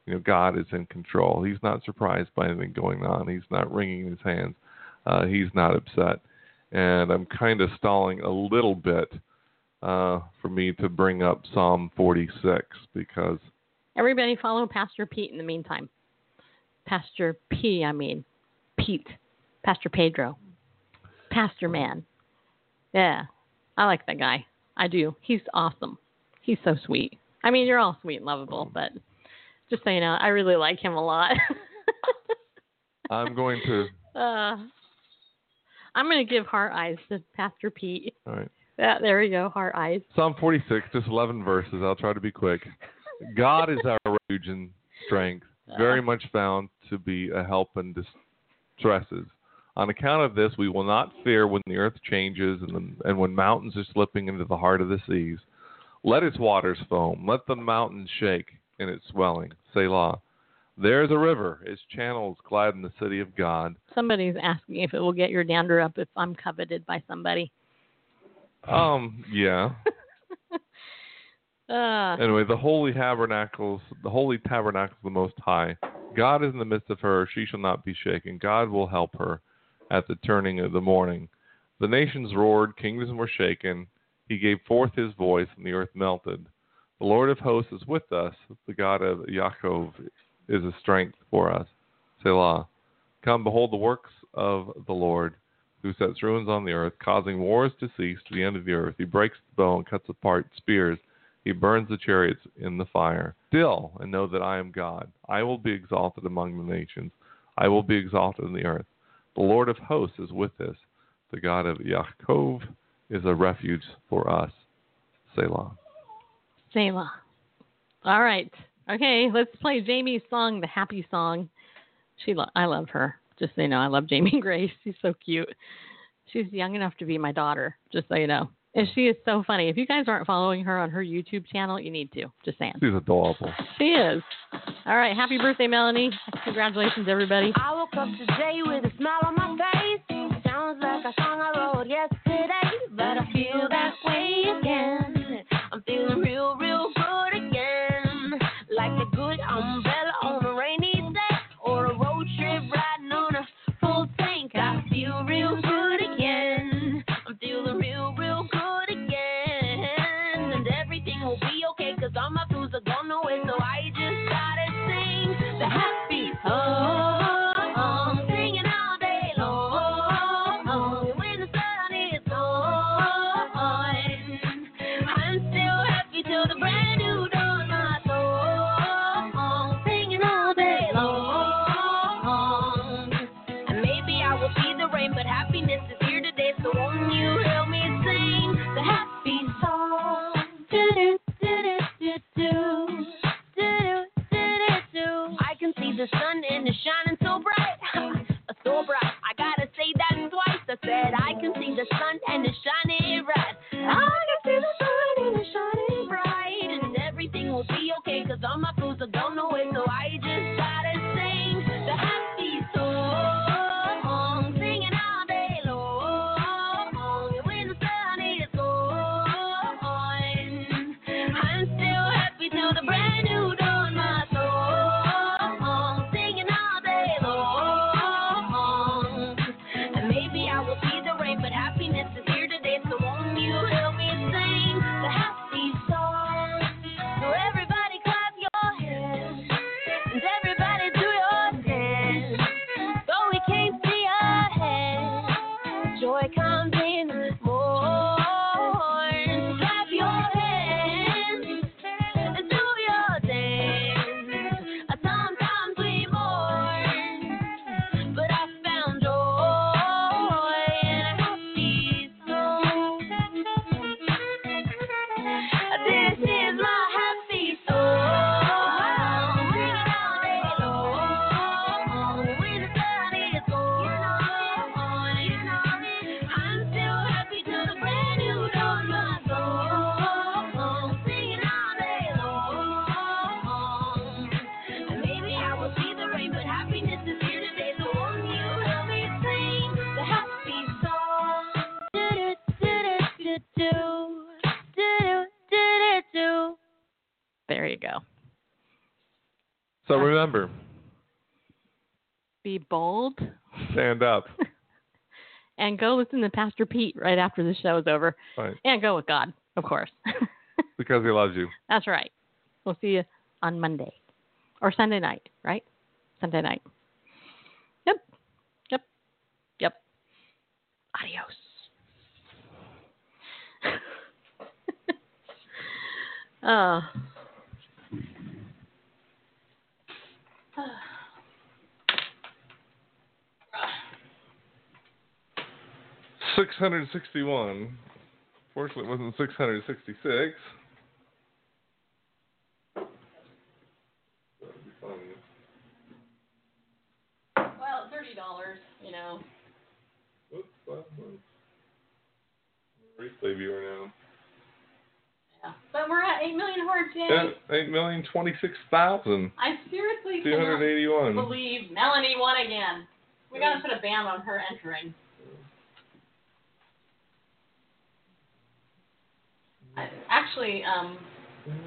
[SPEAKER 3] You know, God is in control. He's not surprised by anything going on. He's not wringing his hands. Uh, he's not upset. And I'm kind of stalling a little bit uh, for me to bring up Psalm 46 because
[SPEAKER 1] Everybody follow Pastor Pete in the meantime. Pastor P, I mean, Pete. Pastor Pedro. Pastor Man. Yeah, I like that guy. I do. He's awesome. He's so sweet. I mean, you're all sweet and lovable, but just so you know, I really like him a lot.
[SPEAKER 3] I'm going to.
[SPEAKER 1] uh, I'm going to give heart eyes to Pastor Pete.
[SPEAKER 3] All right.
[SPEAKER 1] Yeah, there we go, heart eyes.
[SPEAKER 3] Psalm 46, just 11 verses. I'll try to be quick. God is our refuge and strength, very much found to be a help in distresses. On account of this, we will not fear when the earth changes and, the, and when mountains are slipping into the heart of the seas. Let its waters foam. Let the mountains shake in its swelling. Selah. There is a river. Its channels glide in the city of God.
[SPEAKER 1] Somebody's asking if it will get your dander up if I'm coveted by somebody.
[SPEAKER 3] Um, yeah.
[SPEAKER 1] Uh,
[SPEAKER 3] Anyway, the holy tabernacles, the holy tabernacle of the Most High. God is in the midst of her; she shall not be shaken. God will help her at the turning of the morning. The nations roared, kingdoms were shaken. He gave forth his voice, and the earth melted. The Lord of hosts is with us. The God of Yaakov is a strength for us. Selah. Come, behold the works of the Lord, who sets ruins on the earth, causing wars to cease to the end of the earth. He breaks the bow and cuts apart spears. He burns the chariots in the fire. Still, and know that I am God. I will be exalted among the nations. I will be exalted in the earth. The Lord of hosts is with us. The God of Yaakov is a refuge for us. Selah.
[SPEAKER 1] Selah. All right. Okay, let's play Jamie's song, the happy song. She, lo- I love her. Just so you know, I love Jamie Grace. She's so cute. She's young enough to be my daughter. Just so you know, and she is so funny. If you guys aren't following her on her YouTube channel, you need to. Just saying.
[SPEAKER 3] She's adorable.
[SPEAKER 1] She is. All right. Happy birthday, Melanie. Congratulations, everybody.
[SPEAKER 2] I woke up today with a smile on my face. Sounds like a song I wrote yesterday, but I feel that way again. I'm feeling real, real good again. Like a good umbrella on a rainy day, or a road trip riding on a full tank. I feel real So
[SPEAKER 3] remember
[SPEAKER 1] be bold,
[SPEAKER 3] stand up,
[SPEAKER 1] and go listen to Pastor Pete right after the show is over.
[SPEAKER 3] Right.
[SPEAKER 1] And go with God, of course.
[SPEAKER 3] because he loves you.
[SPEAKER 1] That's right. We'll see you on Monday or Sunday night, right? Sunday night. Yep. Yep. Yep. Adios.
[SPEAKER 3] Oh. 661. Fortunately, it wasn't 666.
[SPEAKER 1] Well, thirty dollars, you know.
[SPEAKER 3] Oops, well, replay viewer now.
[SPEAKER 1] Yeah, but we're at eight million hordes yay.
[SPEAKER 3] Yeah, eight million twenty-six thousand.
[SPEAKER 1] I seriously cannot
[SPEAKER 3] 281.
[SPEAKER 1] believe Melanie won again. We gotta put a ban on her entering. Actually, um,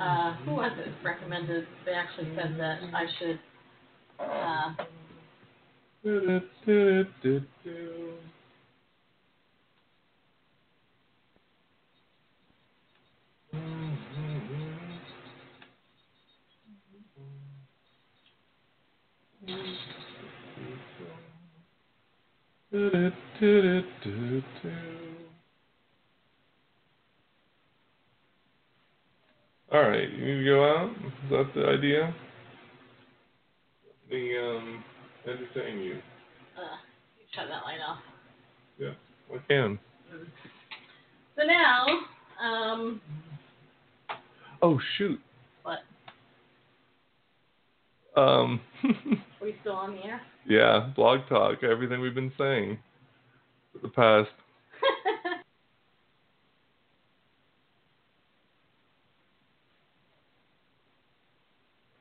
[SPEAKER 1] uh, who was it recommended? They actually said that I should. Uh,
[SPEAKER 3] All right, you need to go out. Is that the idea? The um, entertain you.
[SPEAKER 1] Uh, you turn that light off.
[SPEAKER 3] Yeah, I can.
[SPEAKER 1] So now, um.
[SPEAKER 3] Oh shoot.
[SPEAKER 1] What?
[SPEAKER 3] Um.
[SPEAKER 1] Are we still on the air?
[SPEAKER 3] Yeah, blog talk. Everything we've been saying for the past